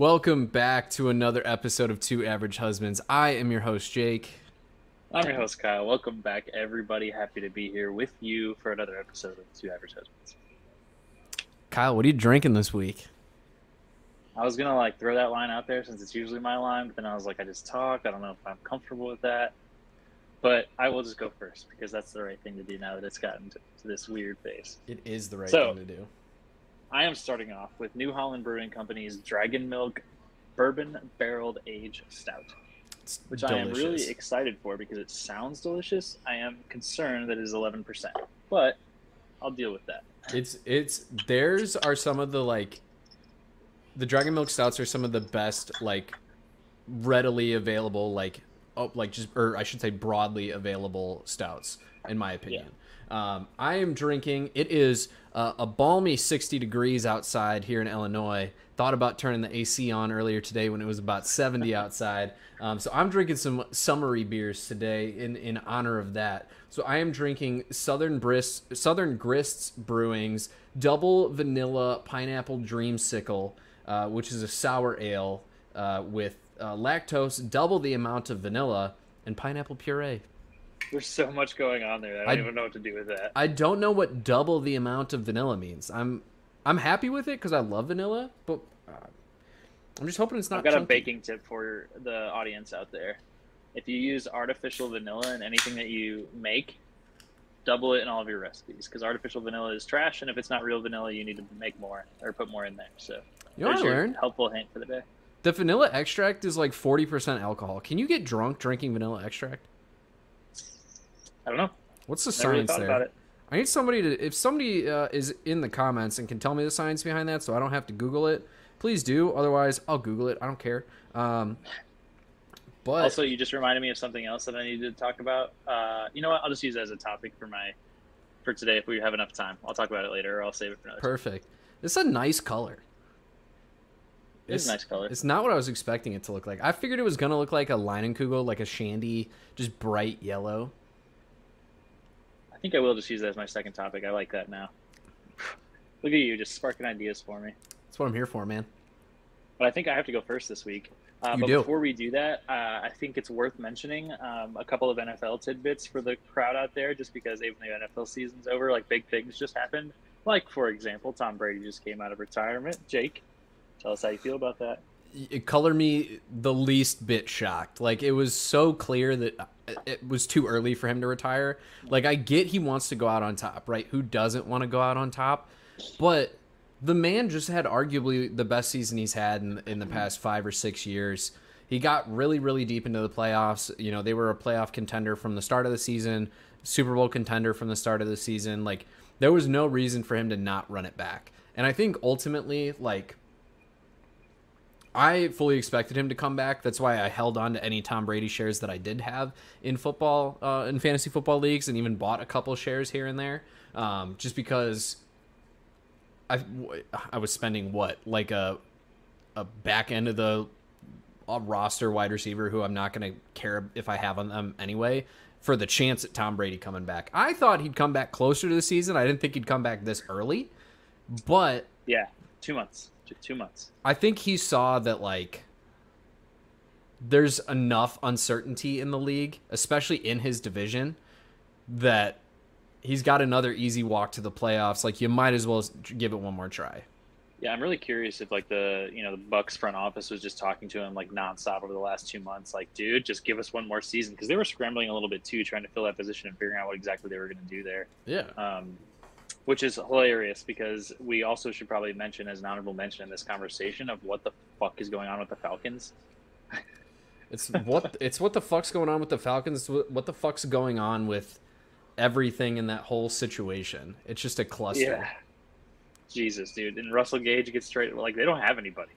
Welcome back to another episode of Two Average Husbands. I am your host, Jake. I'm your host, Kyle. Welcome back, everybody. Happy to be here with you for another episode of Two Average Husbands. Kyle, what are you drinking this week? I was gonna like throw that line out there since it's usually my line, but then I was like, I just talk. I don't know if I'm comfortable with that, but I will just go first because that's the right thing to do now that it's gotten to, to this weird phase. It is the right So- thing to do. I am starting off with New Holland Brewing Company's Dragon Milk Bourbon Barreled Age Stout, It's which I am really excited for because it sounds delicious. I am concerned that it is 11%, but I'll deal with that. It's it's theirs are some of the like the dragon milk stouts are some of the best like readily available like oh like just or I should say broadly available stouts in my opinion. Um, I am drinking. It is uh, a balmy 60 degrees outside here in Illinois. Thought about turning the AC on earlier today when it was about 70 outside. Um, so I'm drinking some summery beers today in, in honor of that. So I am drinking Southern Bris Southern Grists Brewing's double vanilla pineapple dreamsicle, uh, which is a sour ale uh, with uh, lactose, double the amount of vanilla, and pineapple puree. There's so much going on there. I don't I- even know what to do with that. I don't know what double the amount of vanilla means. I'm I'm happy with it because I love vanilla, but uh, I'm just hoping it's not. I've got a baking tip for the audience out there. If you use artificial vanilla in anything that you make, double it in all of your recipes because artificial vanilla is trash, and if it's not real vanilla, you need to make more or put more in there. So You know what I learned? helpful hint for the day. The vanilla extract is like 40% alcohol. Can you get drunk drinking vanilla extract? I don't know. What's the Never really science thought there? about it. I need somebody to. If somebody uh, is in the comments and can tell me the science behind that, so I don't have to Google it, please do. Otherwise, I'll Google it. I don't care. Um, but Also, you just reminded me of something else that I needed to talk about. Uh, you know what? I'll just use it as a topic for my for today if we have enough time. I'll talk about it later, or I'll save it for another. time. perfect. It's a nice color. It is a nice color. It's not what I was expecting it to look like. I figured it was gonna look like a Leinenkugel, like a shandy, just bright yellow. I think I will just use that as my second topic. I like that now. Look at you, just sparking ideas for me. That's what I'm here for, man. But I think I have to go first this week. Uh, You but do. before we do that, uh, I think it's worth mentioning um, a couple of NFL tidbits for the crowd out there, just because even the NFL season's over, like big things just happened. Like, for example, Tom Brady just came out of retirement. Jake, tell us how you feel about that. it color me the least bit shocked. Like it was so clear that it was too early for him to retire. Like I get he wants to go out on top, right? Who doesn't want to go out on top? But the man just had arguably the best season he's had in, in the past five or six years. He got really, really deep into the playoffs. You know, they were a playoff contender from the start of the season, Super Bowl contender from the start of the season. Like, there was no reason for him to not run it back. And I think ultimately, like, I fully expected him to come back. That's why I held on to any Tom Brady shares that I did have in football, uh, in fantasy football leagues, and even bought a couple shares here and there, um, just because I I was spending what like a a back end of the roster wide receiver who I'm not going to care if I have on them anyway for the chance at Tom Brady coming back. I thought he'd come back closer to the season. I didn't think he'd come back this early, but Yeah, two months. Two- Two months. I think he saw that like there's enough uncertainty in the league, especially in his division, that he's got another easy walk to the playoffs. Like you might as well give it one more try. Yeah, I'm really curious if like the you know the Bucs front office was just talking to him like nonstop over the last two months. Like, dude, just give us one more season because they were scrambling a little bit too, trying to fill that position and figuring out what exactly they were going to do there. Yeah. Um, which is hilarious because we also should probably mention as an honorable mention in this conversation of what the fuck is going on with the Falcons. It's what it's what the fuck's going on with the Falcons. What the fuck's going on with everything in that whole situation? It's just a cluster. Yeah. Jesus, dude. And Russell Gage gets straight like they don't have anybody.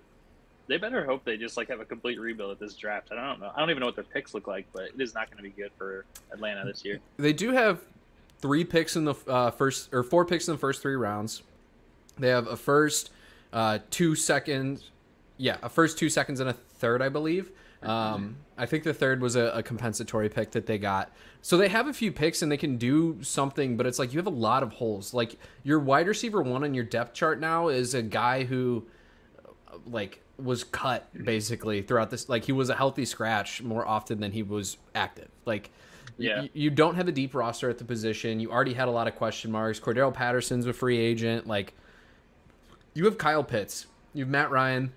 They better hope they just like have a complete rebuild at this draft. I don't know. I don't even know what their picks look like, but it is not going to be good for Atlanta this year. They do have three picks in the uh, first or four picks in the first three rounds. They have a first, uh, two seconds, yeah, a first two seconds and a third, I believe. Um, I think the third was a, a compensatory pick that they got. So they have a few picks and they can do something, but it's like you have a lot of holes. Like your wide receiver one on your depth chart now is a guy who, like, was cut basically throughout this. Like he was a healthy scratch more often than he was active. Like. Yeah. You, you don't have a deep roster at the position. You already had a lot of question marks. Cordarrelle Patterson's a free agent. Like, you have Kyle Pitts. You have Matt Ryan.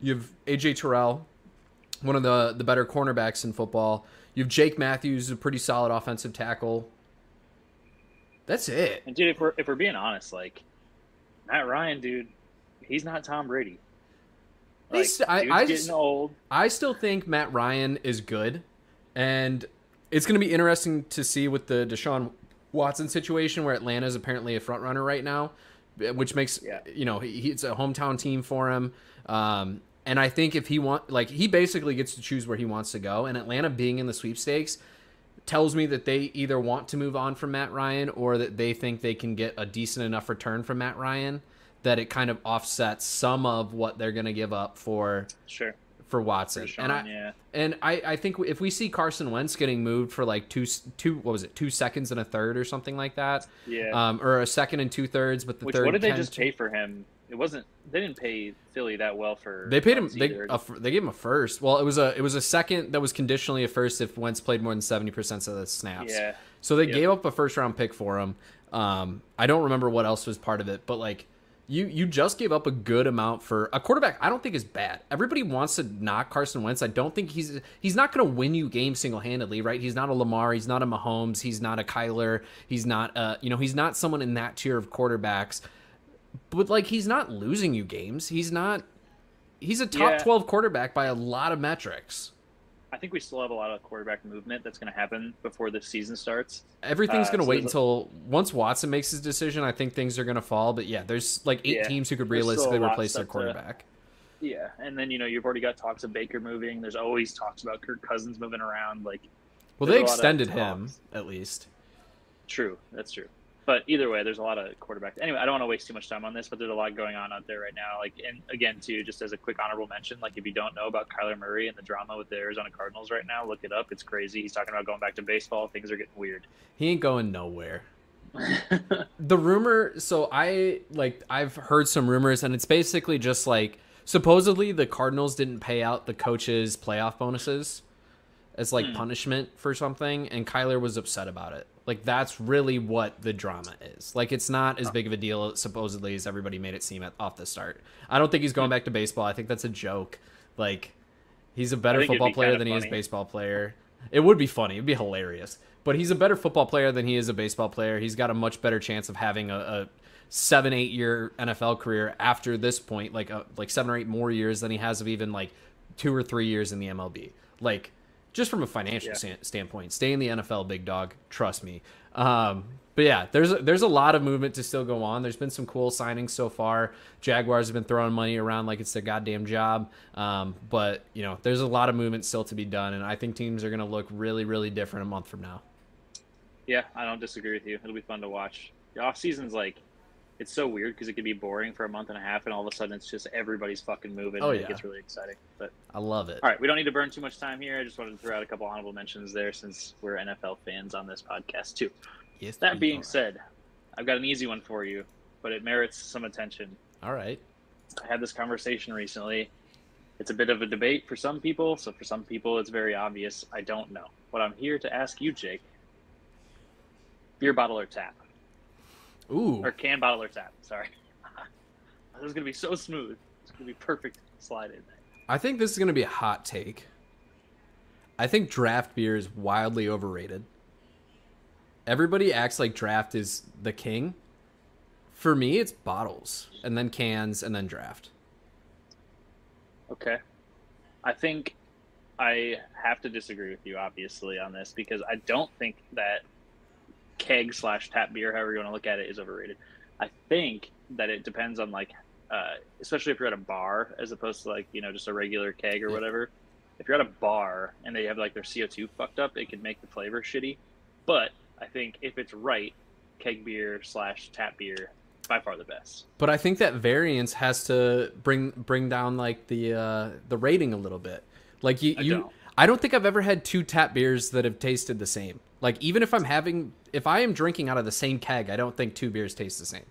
You have AJ Terrell, one of the the better cornerbacks in football. You have Jake Matthews, a pretty solid offensive tackle. That's it. And dude, if we're if we're being honest, like Matt Ryan, dude, he's not Tom Brady. Like, He's- I- I getting just- old. I still think Matt Ryan is good, and it's going to be interesting to see with the Deshaun Watson situation where Atlanta is apparently a front runner right now, which makes Yeah. you know he, it's a hometown team for him. Um, and I think if he want like he basically gets to choose where he wants to go, and Atlanta being in the sweepstakes tells me that they either want to move on from Matt Ryan or that they think they can get a decent enough return from Matt Ryan that it kind of offsets some of what they're going to give up for Sure. For Watson. For and I yeah. and I, I think if we see Carson Wentz getting moved for like two two what was it two seconds and a third or something like that, Yeah. um, or a second and two thirds, but the Which third what did they just pay for him? It wasn't. They didn't pay Philly that well for. They paid him. They, a, they gave him a first. Well, it was a it was a second that was conditionally a first if Wentz played more than seventy percent of the snaps. yeah. So they Yep. gave up a first round pick for him. Um, I don't remember what else was part of it, but like you you just gave up a good amount for a quarterback. I don't think is bad. Everybody wants to knock Carson Wentz. I don't think he's he's not going to win you games single handedly, right? He's not a Lamar. He's not a Mahomes. He's not a Kyler. He's not uh you know he's not someone in that tier of quarterbacks. But like he's not losing you games. He's not. He's a top Yeah. twelve quarterback by a lot of metrics. I think we still have a lot of quarterback movement that's going to happen before this season starts. Everything's Uh, going to so wait until once Watson makes his decision. I think things are going to fall. But yeah, there's like eight Yeah, teams who could there's still a realistically replace their stuff to- quarterback. Yeah, and then you know you've already got talks of Baker moving. There's always talks about Kirk Cousins moving around. Like, Well, they a lot of extended him at least. true, that's true. But either way, there's a lot of quarterbacks. Anyway, I don't want to waste too much time on this, but there's a lot going on out there right now. Like, and again, too, just as a quick honorable mention, like if you don't know about Kyler Murray and the drama with the Arizona Cardinals right now, look it up. It's crazy. He's talking about going back to baseball. Things are getting weird. He ain't going nowhere. the rumor so i like i've heard some rumors and it's basically just like supposedly the cardinals didn't pay out the coaches playoff bonuses as like Hmm. punishment for something and kyler was upset about it. Like that's really what the drama is. Like it's not as big of a deal supposedly as everybody made it seem at, off the start. I don't think he's going back to baseball. I think that's a joke. Like he's a better football player than he is funny. baseball player. It would be funny. It'd be hilarious. But he's a better football player than he is a baseball player. He's got a much better chance of having a, a seven eight year nfl career after this point like uh like seven or eight more years than he has of even like two or three years in the mlb like just from a financial Yeah. sta- standpoint stay in the nfl big dog trust me um but yeah there's a, there's a lot of movement to still go on there's been some cool signings so far jaguars have been throwing money around like it's their goddamn job um but you know there's a lot of movement still to be done and i think teams are going to look really really different a month from now Yeah, I don't disagree with you. It'll be fun to watch. The off season's like, it's so weird because it could be boring for a month and a half, and all of a sudden it's just everybody's fucking moving. Oh, and yeah. it gets really exciting. But i love it all right, we don't need to burn too much time here. I just wanted to throw out a couple honorable mentions there since we're NFL fans on this podcast too. yes, That being are. said, I've got an easy one for you, but it merits some attention. all right I had this conversation recently. It's a bit of a debate for some people, so for some people it's very obvious. I don't know. What I'm here to ask you, Jake: beer bottle or tap, ooh or can bottle or tap? Sorry, this is gonna be so smooth. It's gonna be perfect slide in. I think this is going to be a hot take. I think draft beer is wildly overrated. Everybody acts like draft is the king. For me, it's bottles and then cans and then draft. Okay. I think I have to disagree with you, obviously, on this because I don't think that keg slash tap beer, however you want to look at it, is overrated. I think that it depends on like, uh, especially if you're at a bar as opposed to like you know just a regular keg or whatever. If you're at a bar and they have like their CO2 fucked up, it can make the flavor shitty. But I think if it's right, keg beer slash tap beer by far the best. But I think that variance has to bring bring down like the uh, the rating a little bit. Like you, I you don't. I don't think I've ever had two tap beers that have tasted the same. Like even if I'm having if I am drinking out of the same keg, I don't think two beers taste the same.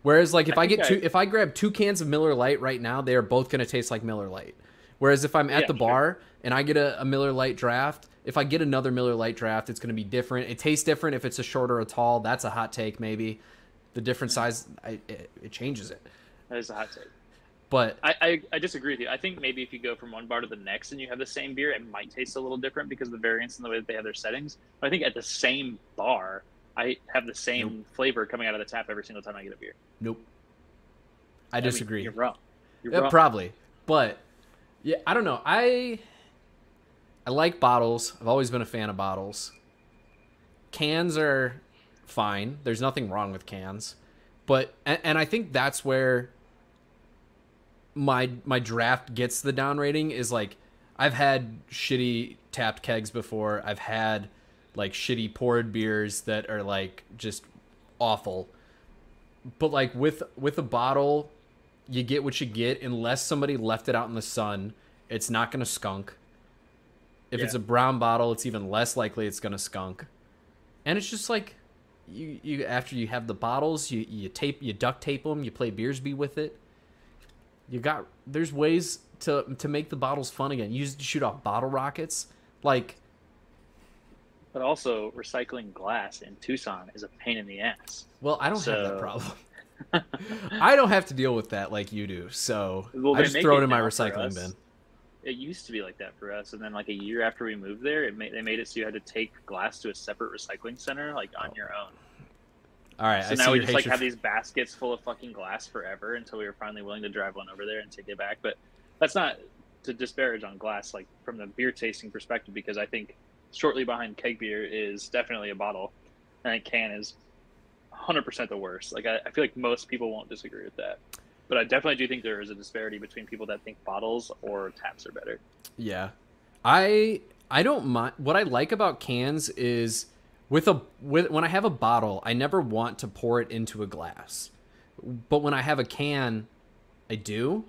Whereas like if I, I get two, I- if I grab two cans of Miller Lite right now, they are both going to taste like Miller Lite. Whereas if I'm at Yeah, the sure. bar and I get a, a Miller Lite draft, if I get another Miller Lite draft, it's going to be different. It tastes different if it's a short or a tall. That's a hot take, maybe. The different size, I, it, it changes it. That is a hot take. But I, I, I disagree with you. I think maybe if you go from one bar to the next and you have the same beer, it might taste a little different because of the variance in the way that they have their settings. But I think at the same bar, I have the same flavor coming out of the tap every single time I get a beer. nope. I mean, disagree. you're wrong. You're Yeah, wrong. probably. But yeah, I don't know. I I like bottles. I've always been a fan of bottles. Cans are fine. There's nothing wrong with cans. But and, and I think that's where my my draft gets the down rating is like I've had shitty tapped kegs before. I've had like shitty poured beers that are like just awful. But like with with a bottle, you get what you get unless somebody left it out in the sun. It's not going to skunk. If it's a brown bottle, it's even less likely it's going to skunk. And it's just like you you after you have the bottles, you you tape you duct tape them, you play Beersbee with it. You got there's ways to to make the bottles fun again. You just shoot off bottle rockets. Like But also, recycling glass in Tucson is a pain in the ass. Well, I don't have that problem. I don't have to deal with that like you do. So Well, I just throw it it in my recycling bin. It used to be like that for us, and then like a year after we moved there, it made, they made it so you had to take glass to a separate recycling center, like on oh. your own. All right, So. I see now we just like have these baskets full of fucking glass forever until we were finally willing to drive one over there and take it back. But that's not to disparage on glass, like from the beer tasting perspective, because I think shortly behind keg beer is definitely a bottle, and a can is 100% the worst. Like I, I feel like most people won't disagree with that. But I definitely do think there is a disparity between people that think bottles or taps are better. Yeah. I I don't mind what I like about cans is with a with when I have a bottle, I never want to pour it into a glass. But when I have a can, I do.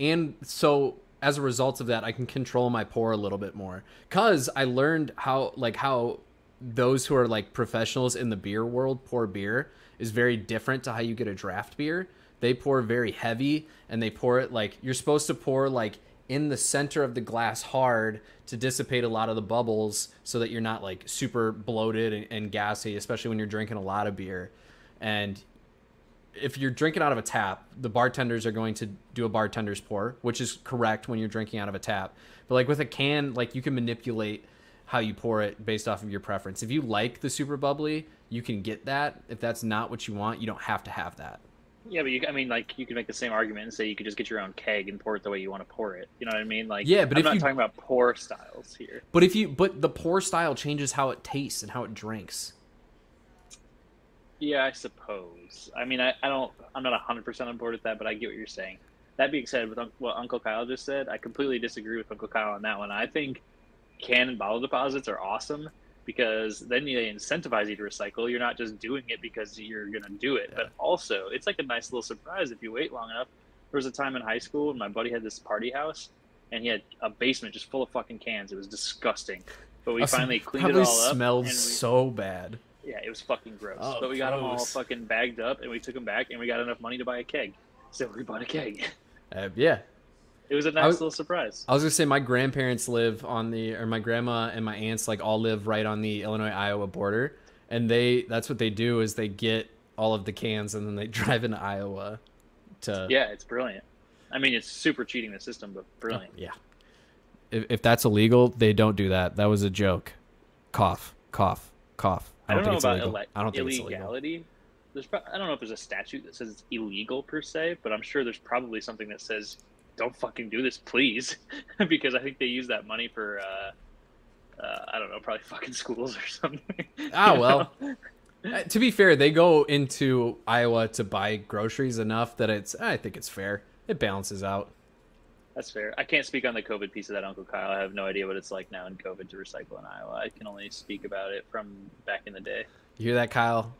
And so as a result of that, I can control my pour a little bit more cuz I learned how like how those who are like professionals in the beer world pour beer is very different to how you get a draft beer. They pour very heavy and they pour it like you're supposed to pour like in the center of the glass hard to dissipate a lot of the bubbles so that you're not like super bloated and, and gassy, especially when you're drinking a lot of beer. And if you're drinking out of a tap, the bartenders are going to do a bartender's pour, which is correct when you're drinking out of a tap. But like with a can, like you can manipulate how you pour it based off of your preference. If you like the super bubbly, you can get that. If that's not what you want, you don't have to have that. Yeah, but you, I mean, like you could make the same argument and say you could just get your own keg and pour it the way you want to pour it. You know what I mean? Like, Yeah, but I'm if not you- talking about pour styles here. But if you but the pour style changes how it tastes and how it drinks. Yeah, I suppose. I mean, I, I don't, I'm not 100% on board with that, but I get what you're saying. That being said, with what Uncle Kyle just said, I completely disagree with Uncle Kyle on that one. I think can and bottle deposits are awesome because then they incentivize you to recycle. You're not just doing it because you're going to do it, but also it's like a nice little surprise if you wait long enough. There was a time in high school when my buddy had this party house and he had a basement just full of fucking cans. It was disgusting. But we Also, finally cleaned it all up. smelled we- so bad. yeah, it was fucking gross. Oh, but we got them all fucking bagged up, and we took them back, and we got enough money to buy a keg. So we bought a keg. Uh, yeah, It was a nice was- little surprise. I was gonna say my grandparents live on the, or my grandma and my aunts like all live right on the Illinois Iowa border, and they that's what they do is they get all of the cans and then they drive into Iowa to Yeah, it's brilliant. I mean, it's super cheating the system, but oh, brilliant. yeah. If, if that's illegal, they don't do that. That was a joke. Cough, cough, cough. I don't, know it's about illegal. ele- I don't think it's illegal. illegality. There's, pro- I don't know if there's a statute that says it's illegal per se, but I'm sure there's probably something that says, "Don't fucking do this, please," because I think they use that money for, uh, uh, I don't know, probably fucking schools or something. Ah, You well. Uh, to be fair, they go into Iowa to buy groceries enough that it's. I think it's fair. It balances out. That's fair. I can't speak on the COVID piece of that, Uncle Kyle. I have no idea what it's like now in COVID to recycle in Iowa. I can only speak about it from back in the day. You hear that, Kyle?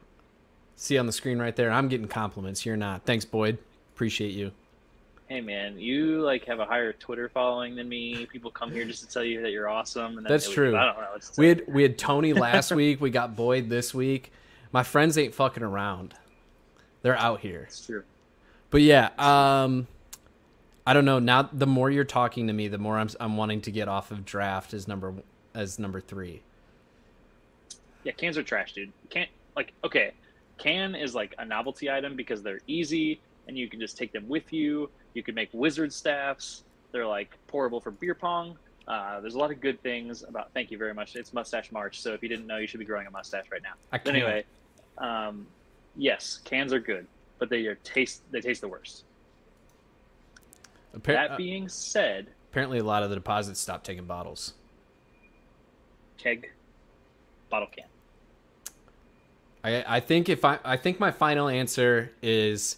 See on the screen right there. I'm getting compliments. You're not. Thanks, Boyd. Appreciate you. Hey man, you like have a higher Twitter following than me. People come here just to tell you that you're awesome. And That's true. I don't know. We had we had Tony last week. We got Boyd this week. My friends ain't fucking around. They're out here. It's true. But yeah, um, I don't know. Now the more you're talking to me, the more I'm I'm wanting to get off of draft as number as number three. Yeah, cans are trash, dude. Can't like okay, can is like a novelty item because they're easy and you can just take them with you. You can make wizard staffs. They're like pourable for beer pong. Uh, there's a lot of good things about. Thank you very much. It's Mustache March, so if you didn't know, you should be growing a mustache right now. I But anyway, um, yes, cans are good, but they are taste they taste the worst. Appar- that uh, being said, apparently, a lot of the deposits stopped taking bottles. keg, bottle can. I I think if I I think my final answer is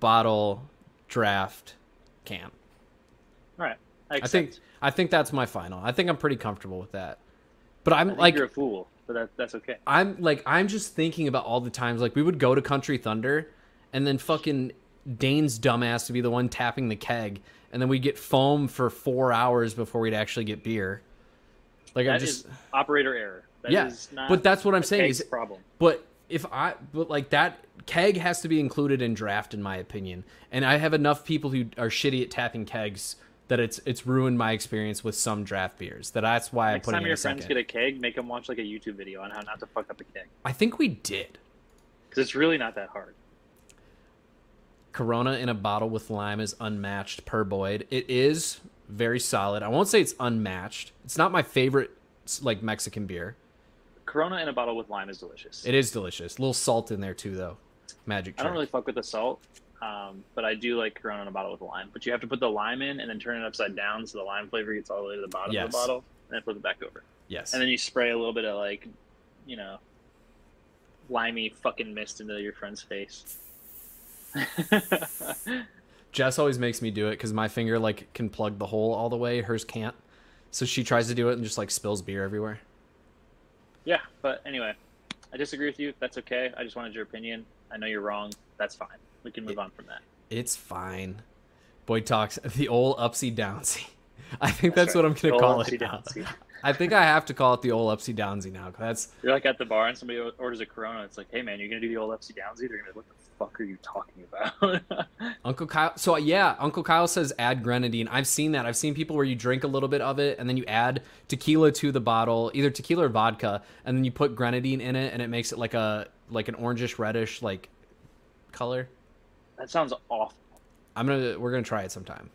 bottle draft can. All right, I, think I think that's my final. I think I'm pretty comfortable with that. But I'm like you're a fool, but that, that's okay. I'm like I'm just thinking about all the times like we would go to Country Thunder and then fucking Dane's dumbass to be the one tapping the keg and then we'd get foam for 4 hours before we'd actually get beer. Like I just operator error. That Yeah, is not but that's what I'm saying is- problem. But if I but like that keg has to be included in draft in my opinion. And I have enough people who are shitty at tapping kegs that it's it's ruined my experience with some draft beers. That that's why Next I'm time putting it your in friends second. get a keg, make them watch like a YouTube video on how not to fuck up a keg. I think we did. Because it's really not that hard. Corona in a bottle with lime is unmatched per Boyd. It is very solid. I won't say it's unmatched. It's not my favorite like Mexican beer. Corona in a bottle with lime is delicious. It is delicious. A little salt in there too though. Magic Trick. I don't really fuck with the salt, um, but I do like Corona in a bottle with lime. But you have to put the lime in and then turn it upside down so the lime flavor gets all the way to the bottom of the bottle, and then flip it back over. yes. And then you spray a little bit of like, you know, limey fucking mist into your friend's face. Jess always makes me do it because my finger like can plug the hole all the way. Hers can't. So she tries to do it and just like spills beer everywhere. Yeah, but anyway, I disagree with you. That's okay. I just wanted your opinion. I know you're wrong. That's fine. We can move on from that. It's fine. Boy talks the old upsy downsy. I think that's, That's what. I'm gonna Old call it. I think I have to call it the old upsy downsy now. 'cause That's You're like at the bar and somebody orders a Corona. It's like, hey man, you're gonna do the old upsy downsy. They're gonna be like, what the fuck are you talking about? Uncle Kyle. So yeah, Uncle Kyle says add grenadine. I've seen that. I've seen people where you drink a little bit of it and then you add tequila to the bottle, either tequila or vodka, and then you put grenadine in it, and it makes it like a like an orangish reddish like color. that sounds awful. I'm gonna we're gonna try it sometime.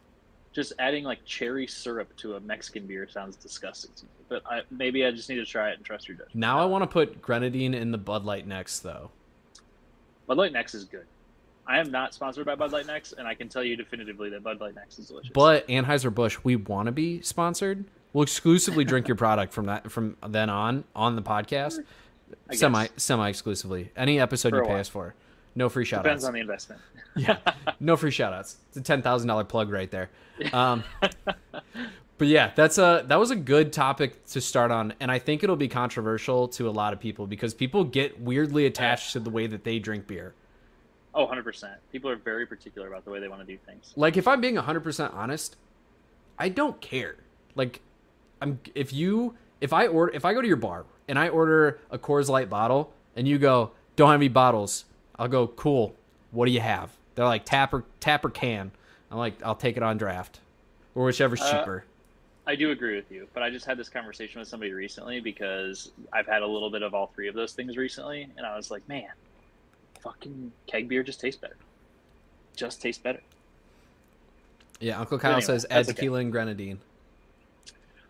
Just adding like cherry syrup to a Mexican beer sounds disgusting to me. But I, maybe I just need to try it and trust your judgment. Now I want to put grenadine in the Bud Light next though. Bud Light Next is good. I am not sponsored by Bud Light Next, and I can tell you definitively that Bud Light Next is delicious. But Anheuser Busch, we want to be sponsored. We'll exclusively drink your product from that from then on on the podcast. Semi semi exclusively. Any episode For you pay while. us for. No free shout depends outs. on the investment. yeah. No free shout outs. It's a ten thousand dollar plug right there. Um But yeah, that's a that was a good topic to start on, and I think it'll be controversial to a lot of people because people get weirdly attached to the way that they drink beer. Oh, 100%. People are very particular about the way they want to do things. like if i'm being 100% honest i don't care like i'm if you if i order if i go to your bar and i order a Coors Light bottle and you go don't have any bottles i'll go cool what do you have they're like tap or tap or can i'm like i'll take it on draft or whichever's Uh, cheaper I do agree with you, but I just had this conversation with somebody recently because I've had a little bit of all three of those things recently, and I was like, man, fucking keg beer just tastes better. Just tastes better. yeah uncle kyle anyway, says add that's okay. tequila and grenadine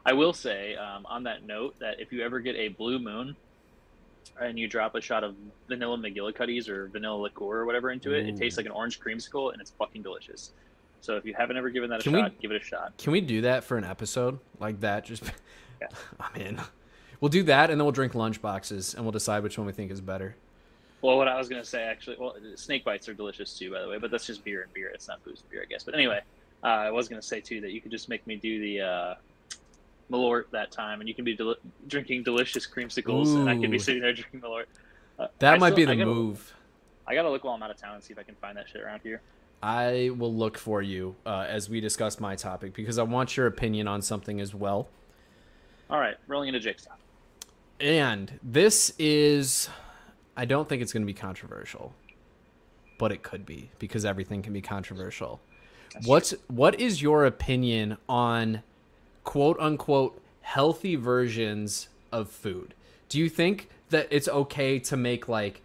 I will say um, on that note that if you ever get a blue moon and you drop a shot of vanilla McGillicuddy's or vanilla liqueur or whatever into it, Ooh. it tastes like an orange creamsicle and it's fucking delicious. So if you haven't ever given that a Can we- shot, give it a shot. can we do that for an episode like that just Yeah. i'm in we'll do that and then we'll drink lunch boxes and we'll decide which one we think is better Well, what I was gonna say actually, well, snake bites are delicious too, by the way, but that's just beer and beer. It's not booze and beer, I guess. But anyway, uh, I was gonna say too that you could just make me do the uh, Malort that time, and you can be deli- drinking delicious creamsicles, and I can be sitting there drinking Malort. Uh, that I might still- be the I gotta- move I gotta look while I'm out of town and see if I can find that shit around here. I will look for you uh, as we discuss my topic because I want your opinion on something as well. All right, rolling into Jake's Jigsaw. And this is, I don't think it's going to be controversial. but it could be because everything can be controversial. That's What's true. what is your opinion on quote unquote healthy versions of food? Do you think that it's okay to make like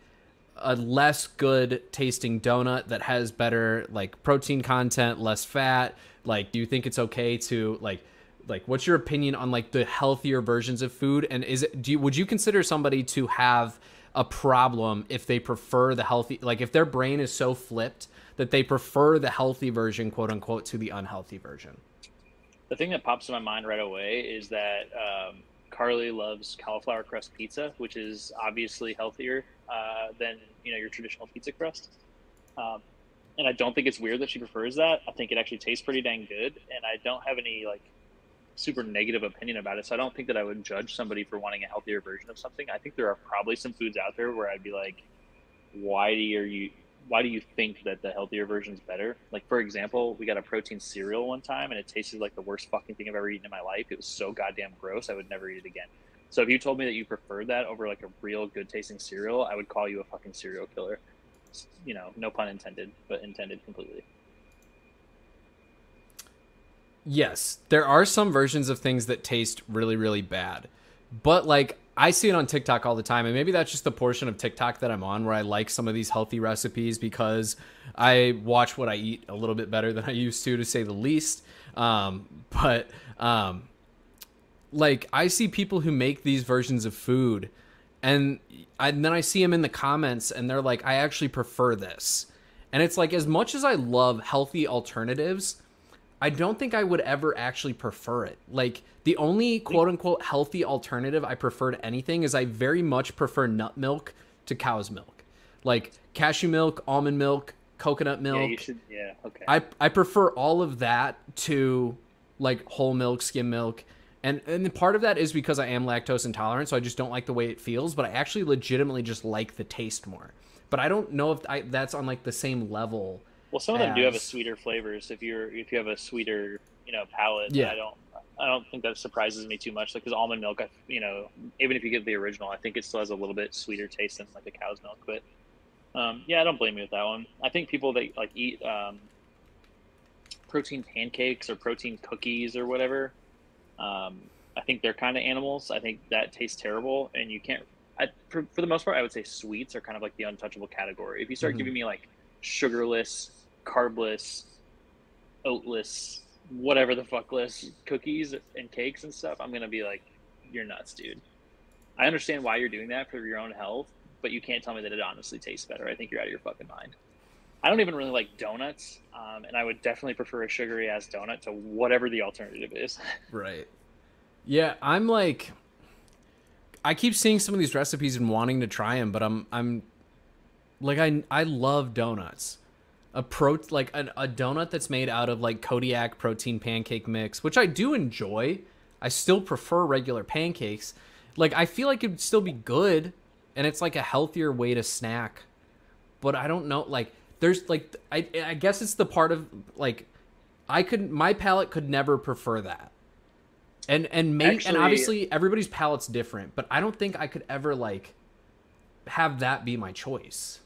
a less good tasting donut that has better like protein content, less fat? Like do you think it's okay to like like what's your opinion on like the healthier versions of food and is it do you would you consider somebody to have a problem if they prefer the healthy like if their brain is so flipped that they prefer the healthy version quote unquote to the unhealthy version the thing that pops in my mind right away is that um, carly loves cauliflower crust pizza which is obviously healthier uh, than you know your traditional pizza crust um, and i don't think it's weird that she prefers that i think it actually tastes pretty dang good and i don't have any like super negative opinion about it. So I don't think that I would judge somebody for wanting a healthier version of something. I think there are probably some foods out there where I'd be like, why do you why do you think that the healthier version is better? Like for example, we got a protein cereal one time and it tasted like the worst fucking thing I've ever eaten in my life. It was so goddamn gross. I would never eat it again. So if you told me that you preferred that over like a real good tasting cereal, I would call you a fucking serial killer. You know, no pun intended, but intended completely yes, there are some versions of things that taste really, really bad. But like I see it on TikTok all the time, and maybe that's just the portion of TikTok that I'm on where I like some of these healthy recipes because I watch what I eat a little bit better than I used to, to say the least. Um, but um, like I see people who make these versions of food, and, I, and then I see them in the comments, and they're like, "I actually prefer this," and it's like as much as I love healthy alternatives I don't think I would ever actually prefer it. Like the only quote unquote healthy alternative I prefer to anything is I very much prefer nut milk to cow's milk. Like cashew milk, almond milk, coconut milk. Yeah, you should yeah, okay. I I prefer all of that to like whole milk, skim milk. And and part of that is because I am lactose intolerant, so I just don't like the way it feels, but I actually legitimately just like the taste more. But I don't know if I, that's on like the same level well, some of them as... do have a sweeter flavors. If you're if you have a sweeter you know palate, yeah. I don't I don't think that surprises me too much. Like, Because almond milk, I, you know, even if you get the original, I think it still has a little bit sweeter taste than like a cow's milk. But um, yeah, I don't blame you with that one. I think people that like eat um, protein pancakes or protein cookies or whatever, um, I think they're kind of animals. I think that tastes terrible, and you can't. I, for, for the most part, I would say sweets are kind of like the untouchable category. If you start mm-hmm. giving me like sugarless carbless, oatless, whatever the fuckless cookies and cakes and stuff, I'm gonna be like, you're nuts, dude. I understand why you're doing that for your own health, but you can't tell me that it honestly tastes better. I think you're out of your fucking mind. I don't even really like donuts, um, and I would definitely prefer a sugary ass donut to whatever the alternative is. right. Yeah, I'm like, I keep seeing some of these recipes and wanting to try them, but I'm I'm like I I love donuts a pro like a, a donut that's made out of like Kodiak protein pancake mix, which I do enjoy. I still prefer regular pancakes. Like I feel like it'd still be good, and it's like a healthier way to snack. But I don't know. Like there's like I I guess it's the part of like I could my palate could never prefer that. And and make and obviously everybody's palate's different, but I don't think I could ever like have that be my choice.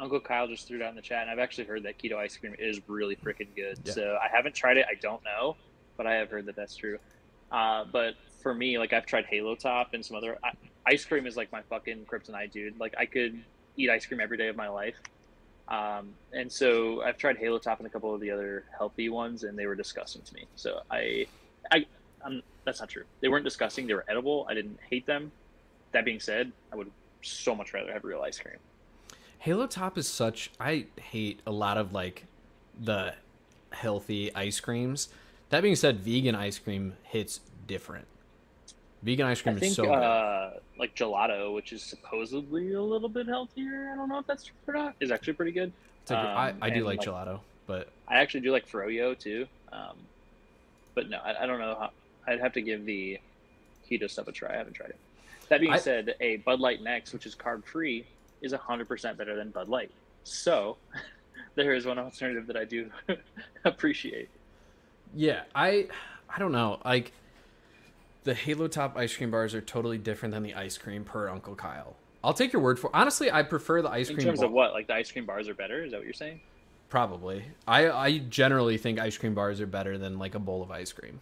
Uncle Kyle just threw it out in the chat, and I've actually heard that keto ice cream is really freaking good. Yeah. So I haven't tried it. I don't know, but I have heard that that's true. Uh, but for me, like I've tried Halo Top and some other I, ice cream is like my fucking kryptonite, dude. Like I could eat ice cream every day of my life. Um, and so I've tried Halo Top and a couple of the other healthy ones, and they were disgusting to me. So I, I, I'm, that's not true. They weren't disgusting. They were edible. I didn't hate them. That being said, I would so much rather have real ice cream. Halo Top is such I hate a lot of like the healthy ice creams. That being said, vegan ice cream hits different. Vegan ice cream I think, is so uh, like gelato, which is supposedly a little bit healthier. I don't know if that's true or not. Is actually pretty good. Um, I, I do like, like, gelato, but I actually do like froyo too. Um, but no, I, I, don't know how. I'd have to give the keto stuff a try. I haven't tried it. That being I, said, a Bud Light Next, which is carb free, is 100% better than Bud Light. So there is one alternative that I do appreciate. Yeah, I I don't know. Like the Halo Top ice cream bars are totally different than the ice cream per Uncle Kyle. I'll take your word for. It. Honestly, I prefer the ice In cream. terms bar- of what? Like the ice cream bars are better? Is that what you're saying? Probably. I I generally think ice cream bars are better than like a bowl of ice cream.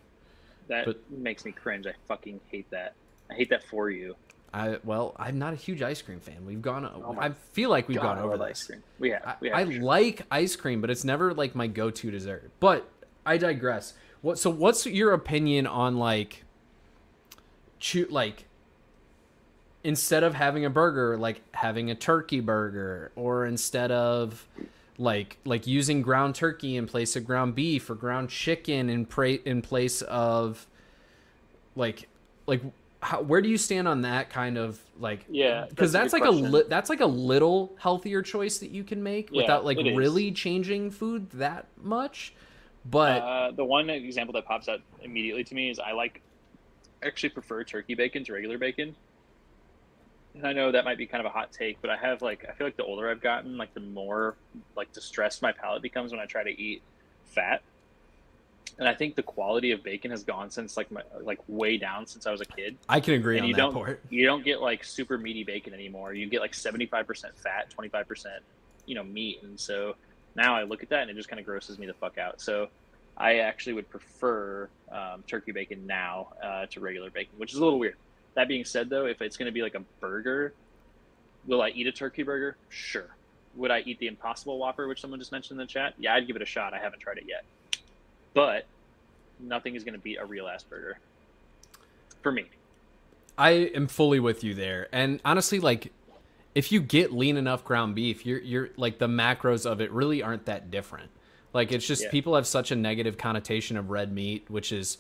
That But- makes me cringe. I fucking hate that. I hate that for you. I well, I'm not a huge ice cream fan. We've gone. Oh I feel like we've God, gone over this. ice cream. We have. I, We have. I for sure. like ice cream, but it's never like my go-to dessert. But I digress. What? So, what's your opinion on like, chew like, instead of having a burger, like having a turkey burger, or instead of like like using ground turkey in place of ground beef or ground chicken in pra- in place of like like how, where do you stand on that kind of like Yeah, because that's that's, a like good a question. li- that's like a little healthier choice that you can make Yeah, without like really changing food that much but Uh, the one example that pops out immediately to me is I like actually prefer turkey bacon to regular bacon. And I know that might be kind of a hot take, but I have like I feel like the older I've gotten, like the more like distressed my palate becomes when I try to eat fat. And I think the quality of bacon has gone since like my like way down since I was a kid. i can agree and on you that don't part you don't get like super meaty bacon anymore. You get like seventy five percent fat, twenty five percent, you know, meat. And so now I look at that and it just kind of grosses me the fuck out. So I actually would prefer um, turkey bacon now uh, to regular bacon, which is a little weird. That being said, though, if it's going to be like a burger, will I eat a turkey burger? Sure. Would I eat the Impossible Whopper, which someone just mentioned in the chat? Yeah, I'd give it a shot. I haven't tried it yet, but nothing is going to beat a real ass burger for me. i am fully with you there and honestly like if you get lean enough ground beef you're you're like the macros of it really aren't that different like it's just Yeah. people have such a negative connotation of red meat which is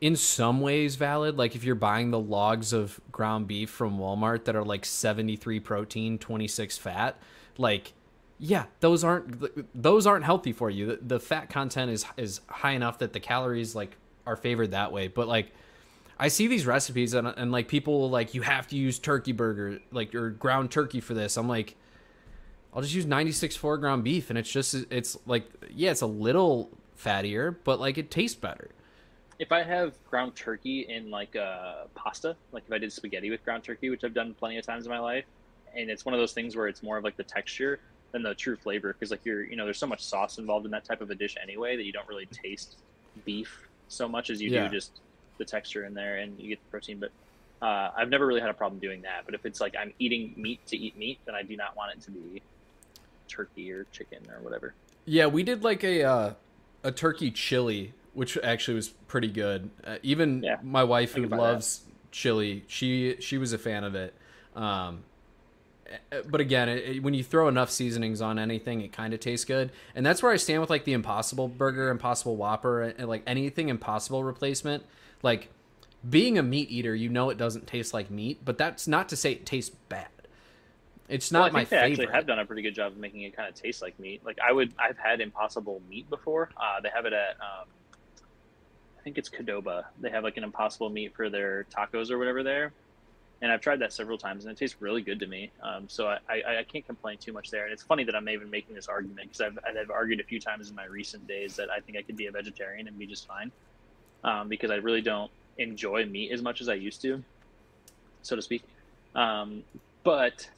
in some ways valid like if you're buying the logs of ground beef from Walmart that are like 73 protein 26 fat like yeah those aren't those aren't healthy for you the, the fat content is is high enough that the calories like are favored that way but like I see these recipes and, and like people like you have to use turkey burger like or ground turkey for this. I'm like, I'll just use 96 4 ground beef and it's just it's like yeah it's a little fattier but like it tastes better. if I have ground turkey in like uh, pasta, like if I did spaghetti with ground turkey, which I've done plenty of times in my life, and it's one of those things where it's more of like the texture than the true flavor, because like you're, you know, there's so much sauce involved in that type of a dish anyway that you don't really taste beef so much as you Yeah. do just the texture in there and you get the protein. But uh, I've never really had a problem doing that. But if it's like I'm eating meat to eat meat, then I do not want it to be turkey or chicken or whatever. Yeah, we did like a uh, a turkey chili, which actually was pretty good. Uh, even Yeah, my wife, who loves chili, she she was a fan of it. Um, but again, it, when you throw enough seasonings on anything, it kind of tastes good, and that's where I stand with like the Impossible Burger, Impossible Whopper, and, and like anything Impossible replacement. Like being a meat eater, you know it doesn't taste like meat, but that's not to say it tastes bad. It's not well, I my think they favorite. actually have done a pretty good job of making it kind of taste like meat. Like I would, I've had Impossible meat before. Uh, they have it at, um, I think it's Qdoba. They have like an Impossible meat for their tacos or whatever there, and I've tried that several times, and it tastes really good to me. Um, so I, I, I can't complain too much there. And it's funny that I'm even making this argument because I've, I've argued a few times in my recent days that I think I could be a vegetarian and be just fine, um, because I really don't enjoy meat as much as I used to, so to speak. Um, but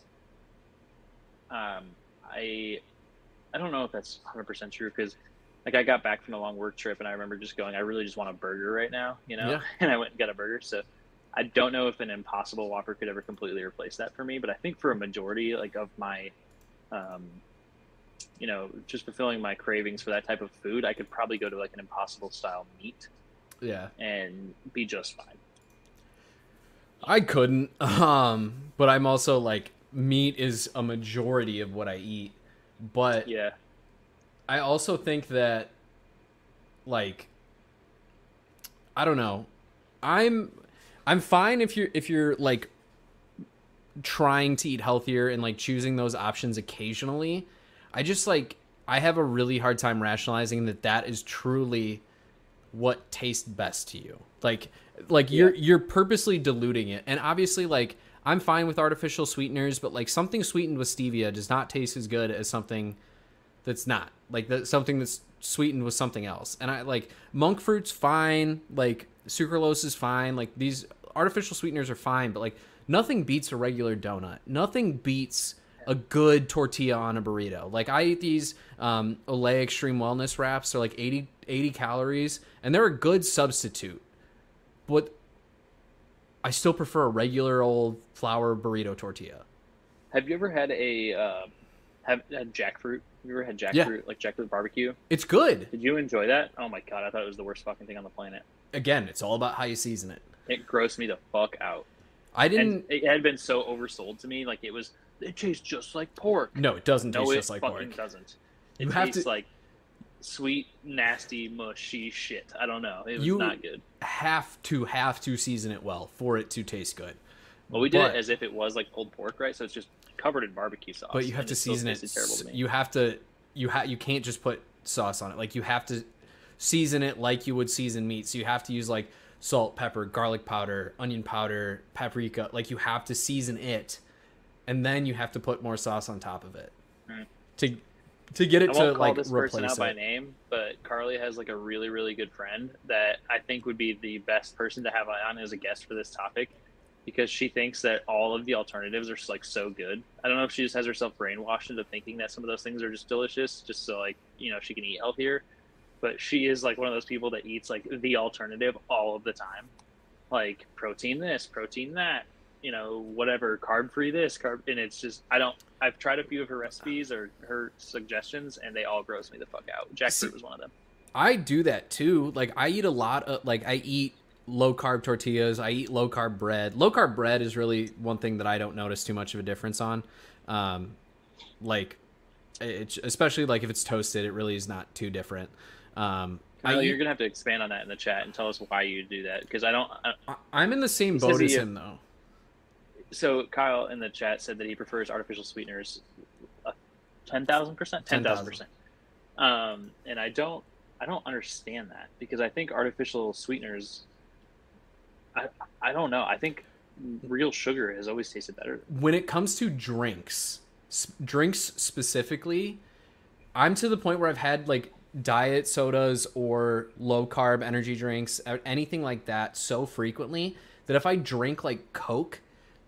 um, I I don't know if that's 100% true because like I got back from a long work trip and I remember just going I really just want a burger right now, you know? Yeah. And I went and got a burger. So I don't know if an impossible whopper could ever completely replace that for me, but I think for a majority like of my um you know, just fulfilling my cravings for that type of food, I could probably go to like an impossible style meat yeah. and be just fine. I couldn't. Um, but I'm also like meat is a majority of what I eat. But Yeah. I also think that like I don't know. I'm I'm fine if you're if you're like trying to eat healthier and like choosing those options occasionally. I just like I have a really hard time rationalizing that that is truly what tastes best to you. Like like you're you're purposely diluting it. And obviously like I'm fine with artificial sweeteners, but like something sweetened with stevia does not taste as good as something that's not. Like that something that's sweetened with something else. And I like monk fruit's fine, like sucralose is fine, like these artificial sweeteners are fine, but like nothing beats a regular donut. Nothing beats a good tortilla on a burrito. Like I eat these um, Olé Xtreme Wellness wraps. They're like 80, 80 calories, and they're a good substitute. But I still prefer a regular old flour burrito tortilla. Have you ever had a uh, have had jackfruit? Have you ever had jackfruit Yeah. like jackfruit barbecue? It's good. Did you enjoy that? Oh my god, I thought it was the worst fucking thing on the planet. Again, it's all about how you season it. It grossed me the fuck out. I didn't. it had been so oversold to me, like it was. It tastes just like pork. no, it doesn't No, taste it just like fucking pork. doesn't. It You have tastes to- like sweet, nasty, mushy shit. I don't know. It was You- not good. Have to have to season it well for it to taste good. Well, we did But- it as if it was like pulled pork, right? So it's just covered in barbecue sauce. but you have to season it. tasted Terrible s- to. You have to. You ha- You can't just put sauce on it. Like you have to season it like you would season meat. So you have to use like salt, pepper, garlic powder, onion powder, paprika. Like you have to season it, and then you have to put more sauce on top of it Hmm. to to get it I to won't call like this person replace out by it. name, but Carly has like a really, really good friend that I think would be the best person to have on as a guest for this topic because she thinks that all of the alternatives are like so good. I don't know if she just has herself brainwashed into thinking that some of those things are just delicious, just so like you know she can eat healthier. But she is like one of those people that eats like the alternative all of the time, like protein this, protein that, you know, whatever, carb free this, carb, and it's just I don't. I've tried a few of her recipes or her suggestions, and they all gross me the fuck out. Jackfruit was one of them. I do that too. Like I eat a lot of like I eat low carb tortillas. I eat low carb bread. Low carb bread is really one thing that I don't notice too much of a difference on. Um, like, it, especially like if it's toasted, it really is not too different. Um, Kyle, eat- you're gonna have to expand on that in the chat and tell us why you do that because I don't. I, I- I'm in the same boat as him though. so Kyle in the chat said that he prefers artificial sweeteners, uh, ten thousand percent, ten thousand percent. Um, and I don't, I don't understand that because I think artificial sweeteners. I, I don't know. I think real sugar has always tasted better. when it comes to drinks, s- drinks specifically, I'm to the point where I've had like diet sodas or low carb energy drinks, anything like that, so frequently that if I drink like Coke,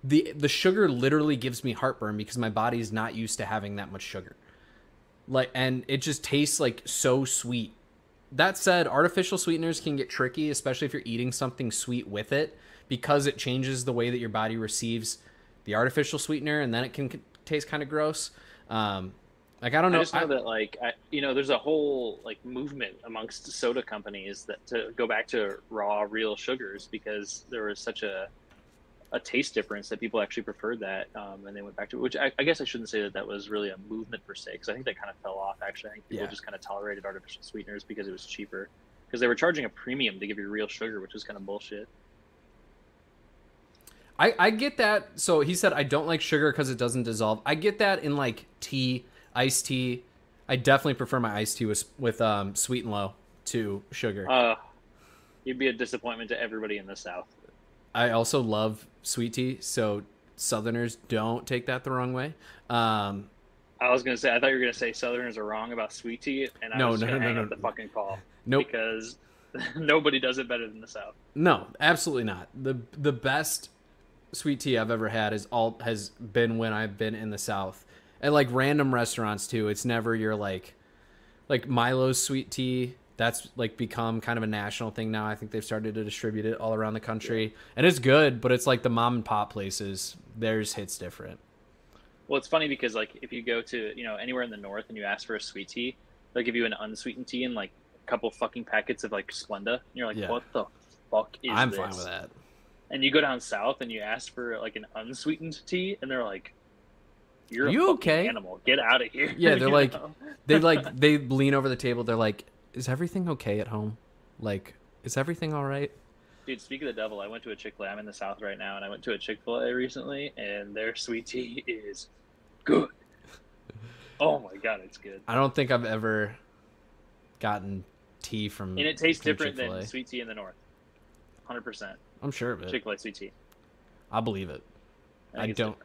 the the sugar literally gives me heartburn because my body's not used to having that much sugar. Like, and it just tastes like so sweet. That said, artificial sweeteners can get tricky, especially if you're eating something sweet with it, because it changes the way that your body receives the artificial sweetener, and then it can taste kind of gross. Um, like I don't know. I just know I- that like I, you know, there's a whole like movement amongst soda companies that to go back to raw, real sugars because there was such a a taste difference that people actually preferred that, um, and they went back to. Which I, I guess I shouldn't say that that was really a movement per se, because I think that kind of fell off. Actually, I think people Yeah. just kind of tolerated artificial sweeteners because it was cheaper, because they were charging a premium to give you real sugar, which was kind of bullshit. I, I get that. So he said I don't like sugar because it doesn't dissolve. I get that in like tea, iced tea. I definitely prefer my iced tea with with um, sweet and low to sugar. Uh, you'd be a disappointment to everybody in the South. I also love sweet tea, so Southerners don't take that the wrong way. Um, I was gonna say, I thought you were gonna say Southerners are wrong about sweet tea, and I No, was no, gonna no, hang no, up no. the fucking call nope, because nobody does it better than the South. no, absolutely not. the The best sweet tea I've ever had is all has been when I've been in the South, at like random restaurants too. It's never your like, like Milo's sweet tea. That's like become kind of a national thing now. I think they've started to distribute it all around the country, and it's good. But it's like the mom and pop places. Theirs hits different. Well, it's funny because like if you go to you know anywhere in the North and you ask for a sweet tea, they'll give you an unsweetened tea and like a couple fucking packets of like Splenda. And you're like, Yeah. what the fuck is I'm this? fine with that. And you go down south and you ask for like an unsweetened tea, and they're like, "You're You okay? animal. Get out of here." Yeah, they're like- They like they lean over the table. They're like, "Is everything okay at home? Like, is everything all right?" Dude, speak of the devil, I went to a Chick Fil A. I'm in the South right now, and I went to a Chick Fil A recently, and their sweet tea is good. Oh my god, it's good, I don't think I've ever gotten tea from. and it tastes different Chick-fil-A. than sweet tea in the North. Hundred percent, I'm sure of it. Chick Fil A sweet tea. I believe it. think I don't. different.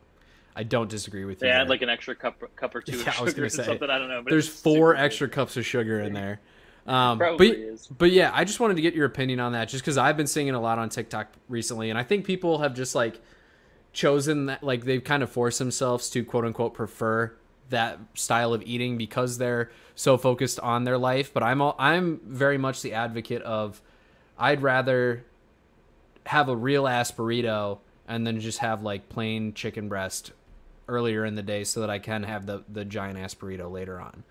I don't disagree with you. They add there. like an extra cup, cup or two Yeah, I of was sugar gonna or say, something. I don't know. But There's four extra cups of sugar in there. Um, Probably but, is. but yeah, I just wanted to get your opinion on that, just because I've been seeing it a lot on TikTok recently, and I think people have just like chosen that like they've kind of forced themselves to quote unquote prefer that style of eating because they're so focused on their life. But I'm all, I'm very much the advocate of I'd rather have a real ass burrito and then just have like plain chicken breast earlier in the day so that I can have the the giant ass burrito later on.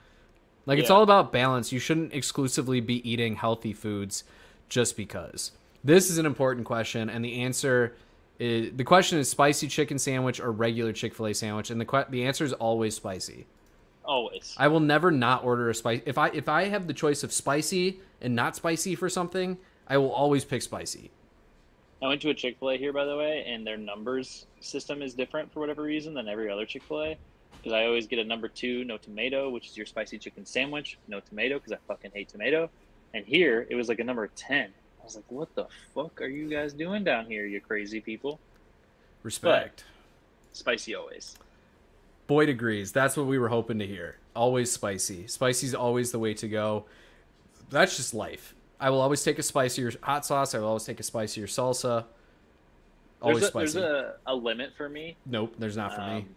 Like it's all about balance. You shouldn't exclusively be eating healthy foods just because. This is an important question and the answer is the question is spicy chicken sandwich or regular Chick-fil-A sandwich and the que- the answer is always spicy. Always. I will never not order a spice if I if I have the choice of spicy and not spicy for something, I will always pick spicy. I went to a Chick Fil A here, by the way, and their numbers system is different for whatever reason than every other Chick Fil A. Because I always get a number two, no tomato, which is your spicy chicken sandwich, no tomato, because I fucking hate tomato. And here it was like a number ten. I was like, what the fuck are you guys doing down here, you crazy people? Respect. Spicy always. Boyd agrees. That's what we were hoping to hear. Always spicy. Spicy's always the way to go. That's just life. I will always take a spicier hot sauce. I will always take a spicier salsa. Always There's, a, spicy. there's a, a limit for me. Nope, there's not for me. um,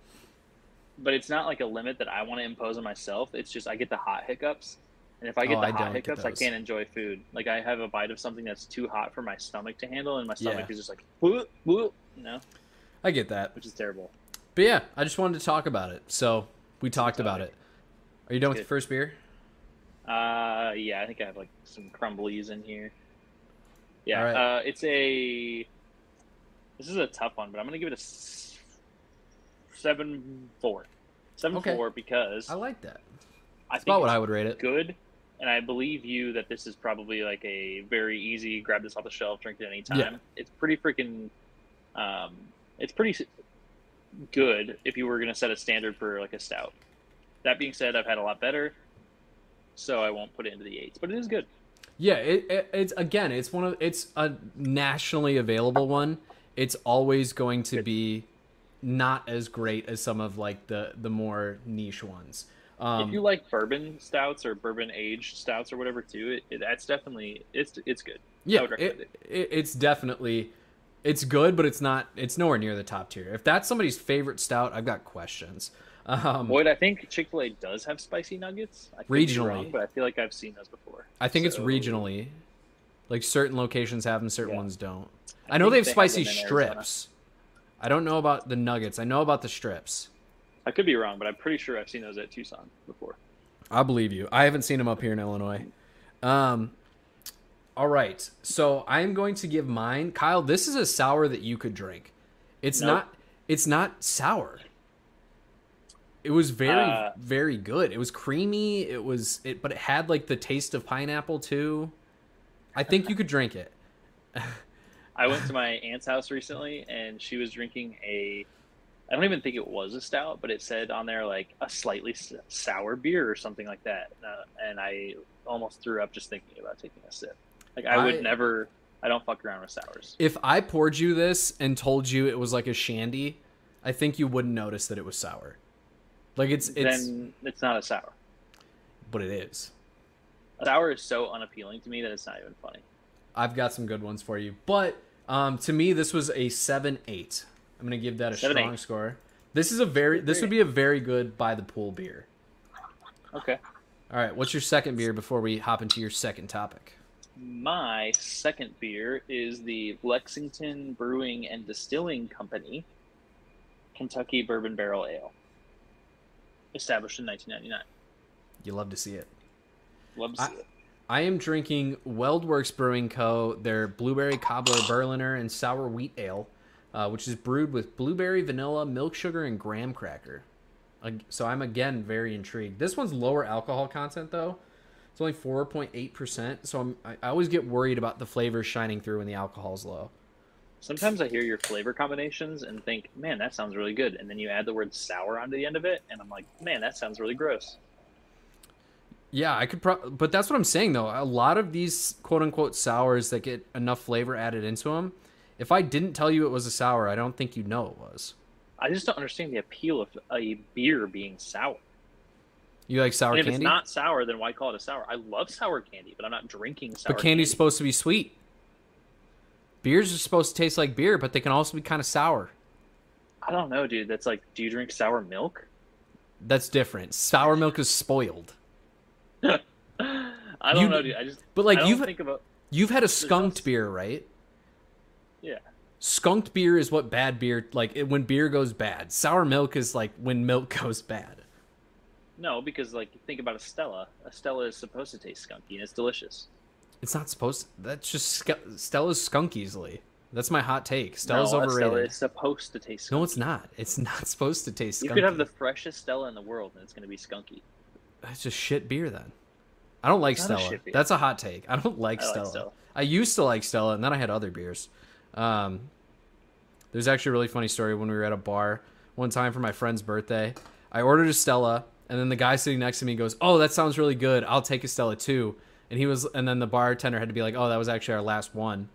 But it's not like a limit that I want to impose on myself. It's just I get the hot hiccups. And if I get Oh, the I hot hiccups, I can't enjoy food. Like I have a bite of something that's too hot for my stomach to handle, and my stomach Yeah. is just like, whoop, whoop, you know, I get that. which is terrible. But yeah, I just wanted to talk about it. So we talked about it. Are you done with Good. the first beer? Uh, yeah, I think I have like some crumblies in here. Yeah, right. uh, it's a. This is a tough one, but I'm gonna give it a seven four. Seven Okay. four because I like that. I think about what it's I would rate it. good, and I believe you that this is probably like a very easy grab this off the shelf, drink it anytime. Yeah. It's pretty freaking. Um, it's pretty good if you were gonna set a standard for like a stout. That being said, I've had a lot better, so I won't put it into the eights, but it is good. Yeah, it, it, it's again, it's one of it's a nationally available one. It's always going to be not as great as some of like the the more niche ones. Um, if you like bourbon stouts or bourbon aged stouts or whatever too, it, it that's definitely it's it's good. yeah, it, it, it's definitely it's good, but it's not it's nowhere near the top tier. If that's somebody's favorite stout, I've got questions. Um, Boyd, I think Chick Fil A does have spicy nuggets. I Regionally. wrong, but I feel like I've seen those before. I think it's regionally, like certain locations have them, certain Yeah. ones don't. I I, know they have they spicy them in Arizona. strips. I don't know about the nuggets. I know about the strips. I could be wrong, but I'm pretty sure I've seen those at Tucson before. I believe you. I haven't seen them up here in Illinois. Um, all right. So I'm going to give mine, Kyle. This is a sour that you could drink. It's Nope. not. It's not sour. It was very, Uh, very good. It was creamy. It was it, but it had like the taste of pineapple too. I think you could drink it. I went to my aunt's house recently, and she was drinking a. I don't even think it was a stout, but it said on there like a slightly s- sour beer or something like that, uh, and I almost threw up just thinking about taking a sip. Like I would never. I don't fuck around with sours. If I poured you this and told you it was like a shandy, I think you wouldn't notice that it was sour. Like it's it's, then it's not a sour. but it is. A sour is so unappealing to me that it's not even funny. I've got some good ones for you. But um, to me, this was a seven eight. I'm gonna give that a 7-8. strong score. This is a very this would be a very good by the pool beer. Okay. All right, what's your second beer before we hop into your second topic? My second beer is the Lexington Brewing and Distilling Company Kentucky Bourbon Barrel Ale, established in 1999. You love to see it. Love to see it. I am drinking Weldworks Brewing Co. their Blueberry Cobbler Berliner and Sour Wheat Ale, uh, which is brewed with blueberry, vanilla, milk sugar, and graham cracker. So I'm again very intrigued. This one's lower alcohol content though. It's only 4.8%. So I'm, I I always get worried about the flavors shining through when the alcohol's low. Sometimes I hear your flavor combinations and think, man, that sounds really good. And then you add the word sour onto the end of it, and I'm like, man, that sounds really gross. Yeah, I could, pro- but that's what I'm saying though. A lot of these quote unquote sours that get enough flavor added into them, if I didn't tell you it was a sour, I don't think you'd know it was. I just don't understand the appeal of a beer being sour. You like sour and if candy? it's not sour, then why call it a sour? I love sour candy, but I'm not drinking sour but candy's candy. supposed to be sweet. Beers are supposed to taste like beer, but they can also be kind of sour. I don't know, dude. That's like, do you drink sour milk? That's different. Sour milk is spoiled. I don't You- know, dude. I just But like you've think about you've had a skunked beer, right? yeah. Skunked beer is what bad beer like it, when beer goes bad. Sour milk is like when milk goes bad. No, because like think about a Stella. A Stella is supposed to taste skunky and it's delicious. It's not supposed. To, that's just Stella's skunk easily. That's my hot take. Stella's no, overrated. Stella is supposed to taste. Skunky. No, it's not. It's not supposed to taste. Skunky. You could have the freshest Stella in the world and it's going to be skunky. That's just shit beer then. I don't like Not a Stella. That's a hot take. I don't like I like Stella. Stella. I used to like Stella, and then I had other beers. Um, there's actually a really funny story when we were at a bar one time for my friend's birthday. I ordered a Stella, and then the guy sitting next to me goes, "Oh, that sounds really good. I'll take a Stella too." And he was, and then the bartender had to be like, "Oh, that was actually our last one."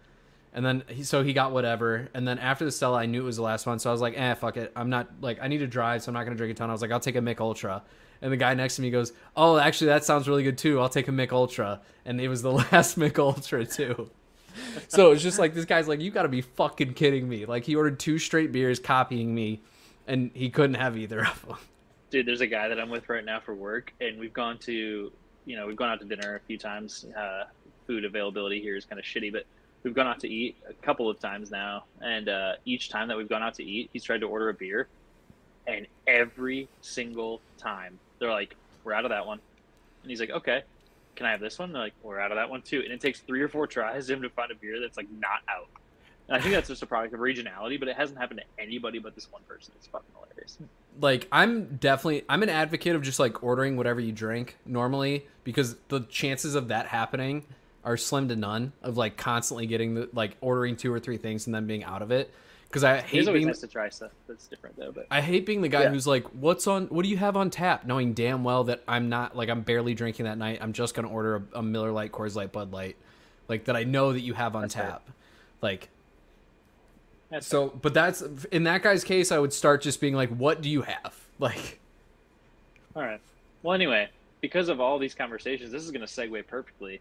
And then he, so he got whatever. And then after the Stella, I knew it was the last one, so I was like, "Eh, fuck it. I'm not like I need to drive, so I'm not gonna drink a ton." I was like, "I'll take a Mich Ultra." And the guy next to me goes, "Oh, actually, that sounds really good too. I'll take a Mich Ultra." And it was the last Mich Ultra too. So it's just like this guy's like, "You got to be fucking kidding me!" Like he ordered two straight beers, copying me, and he couldn't have either of them. Dude, there's a guy that I'm with right now for work, and we've gone to, you know, we've gone out to dinner a few times. Uh, food availability here is kind of shitty, but we've gone out to eat a couple of times now, and uh, each time that we've gone out to eat, he's tried to order a beer, and every single time they're like, "We're out of that one," and he's like, "Okay." Can I have this one? They're like, we're out of that one too. And it takes three or four tries him to find a beer that's like not out. And I think that's just a product of regionality, but it hasn't happened to anybody but this one person. It's fucking hilarious. like I'm definitely I'm an advocate of just like ordering whatever you drink normally because the chances of that happening are slim to none of like constantly getting the like ordering two or three things and then being out of it because I hate being nice to try stuff that's different though. But I hate being the guy Yeah. who's like what's on what do you have on tap knowing damn well that I'm not like I'm barely drinking that night I'm just gonna order a, a Miller Lite Coors Light Bud Light like that I know that you have on That's tap like that's so but that's in that guy's case I would start just being like what do you have like all right. Well, anyway, because of all these conversations, this is going to segue perfectly.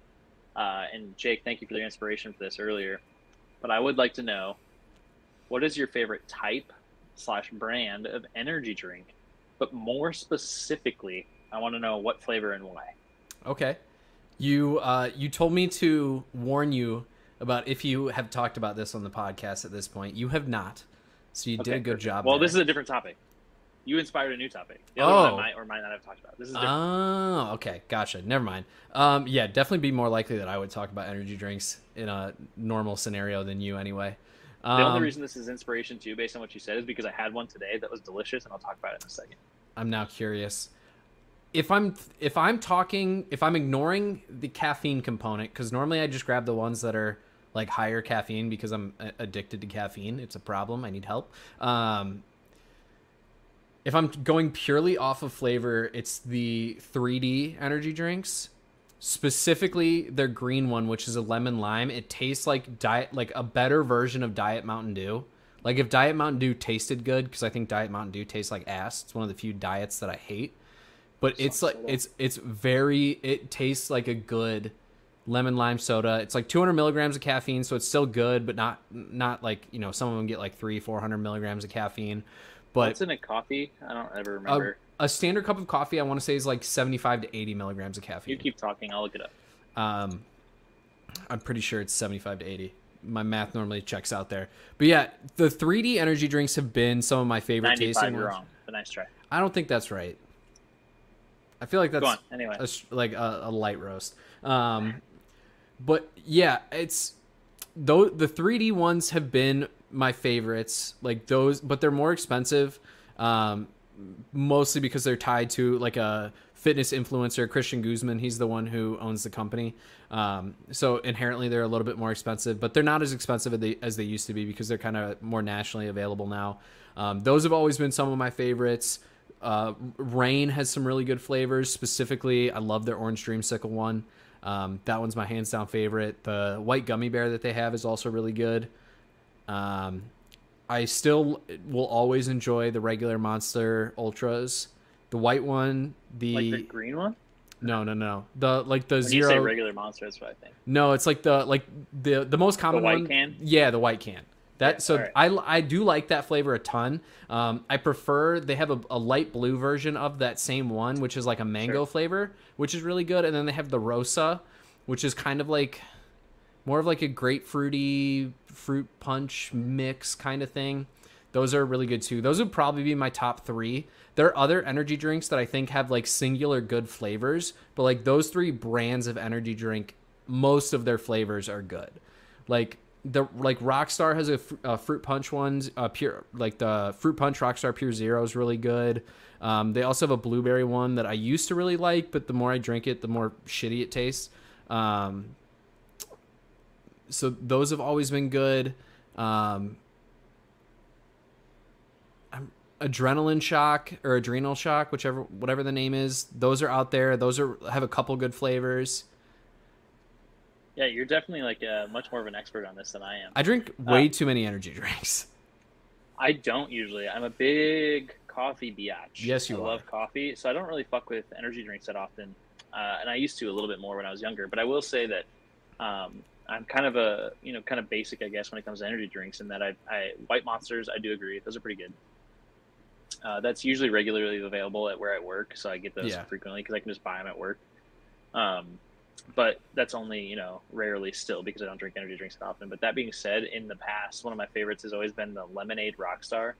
Uh, and Jake, thank you for the inspiration for this earlier. But I would like to know, what is your favorite type slash brand of energy drink? But more specifically, I want to know what flavor and why. Okay. You uh, you told me to warn you about if you have talked about this on the podcast at this point. You have not. So you did a good perfect. job. Well, there. this is a different topic. You inspired a new topic. The other one Oh. I might or might not have talked about. This is different. Oh, okay. Gotcha. Never mind. Um, yeah, definitely be more likely that I would talk about energy drinks in a normal scenario than you anyway. the only Um, reason this is inspiration too, based on what you said, is because I had one today that was delicious, and I'll talk about it in a second. I'm now curious. If I'm if I'm talking if I'm ignoring the caffeine component because normally I just grab the ones that are like higher caffeine because I'm addicted to caffeine. It's a problem. I need help. Um, if I'm going purely off of flavor, it's the 3D energy drinks. Specifically, their green one, which is a lemon lime. It tastes like diet, like a better version of Diet Mountain Dew. Like if Diet Mountain Dew tasted good, because I think Diet Mountain Dew tastes like ass. It's one of the few diets that I hate. But it's like it's it's very. It tastes like a good lemon lime soda. It's like 200 milligrams of caffeine, so it's still good, but not not like you know some of them get like three 400 milligrams of caffeine. But What's in a coffee? I don't ever remember. a standard cup of coffee, I want to say, is like 75 to 80 milligrams of caffeine. you keep talking. I'll look it up. Um, I'm pretty sure it's 75 to 80. My math normally checks out there. But yeah, the 3D energy drinks have been some of my favorite tasting. You're ones. wrong. But nice try. I don't think that's right. I feel like that's. Anyway, a like a, a light roast. Um, but yeah, it's though the 3D ones have been my favorites. Like those, but they're more expensive. Um, mostly because they're tied to like a fitness influencer, Christian Guzman. He's the one who owns the company. Um, so inherently they're a little bit more expensive, but they're not as expensive as they, as they used to be because they're kind of more nationally available now. Um, those have always been some of my favorites. Uh, Reign has some really good flavors. Specifically, I love their orange dreamsicle one. Um, that one's my hands down favorite. The white gummy bear that they have is also really good. Um, I still will always enjoy the regular Monster Ultras. The white one, the, like the green one. no, no, no, the like the When zero. you say regular monster, that's what I think. no, it's like the like the the most common white one. can? Yeah, the white can. That so alright. I I do like that flavor a ton. Um, I prefer they have a, a light blue version of that same one, which is like a mango Sure. flavor, which is really good. And then they have the rosa, which is kind of like more of like a grapefruity fruit punch mix kind of thing. Those are really good too. Those would probably be my top three. There are other energy drinks that I think have like singular good flavors, but like those three brands of energy drink, most of their flavors are good. Like the like Rockstar has a, fr- fruit punch ones, uh, pure like the fruit punch Rockstar Pure Zero is really good. Um, they also have a blueberry one that I used to really like, but the more I drink it, the more shitty it tastes. Um, so those have always been good. Um, adrenaline shock or adrenal shock, whichever whatever the name is. Those are out there. Those are have a couple good flavors. Yeah, you're definitely like uh, much more of an expert on this than I am. I drink way too many energy drinks. I don't usually. I'm a big coffee biatch. Yes, you I are. love coffee, so I don't really fuck with energy drinks that often. Uh, and I used to a little bit more when I was younger. But I will say that um, I'm kind of a you know kind of basic, I guess, when it comes to energy drinks. In that I, I white monsters, I do agree, those are pretty good. Uh, that's usually regularly available at where I work, so I get those Yeah. frequently because I can just buy them at work. Um, but that's only you know rarely still because I don't drink energy drinks that often. But that being said, in the past, one of my favorites has always been the lemonade Rockstar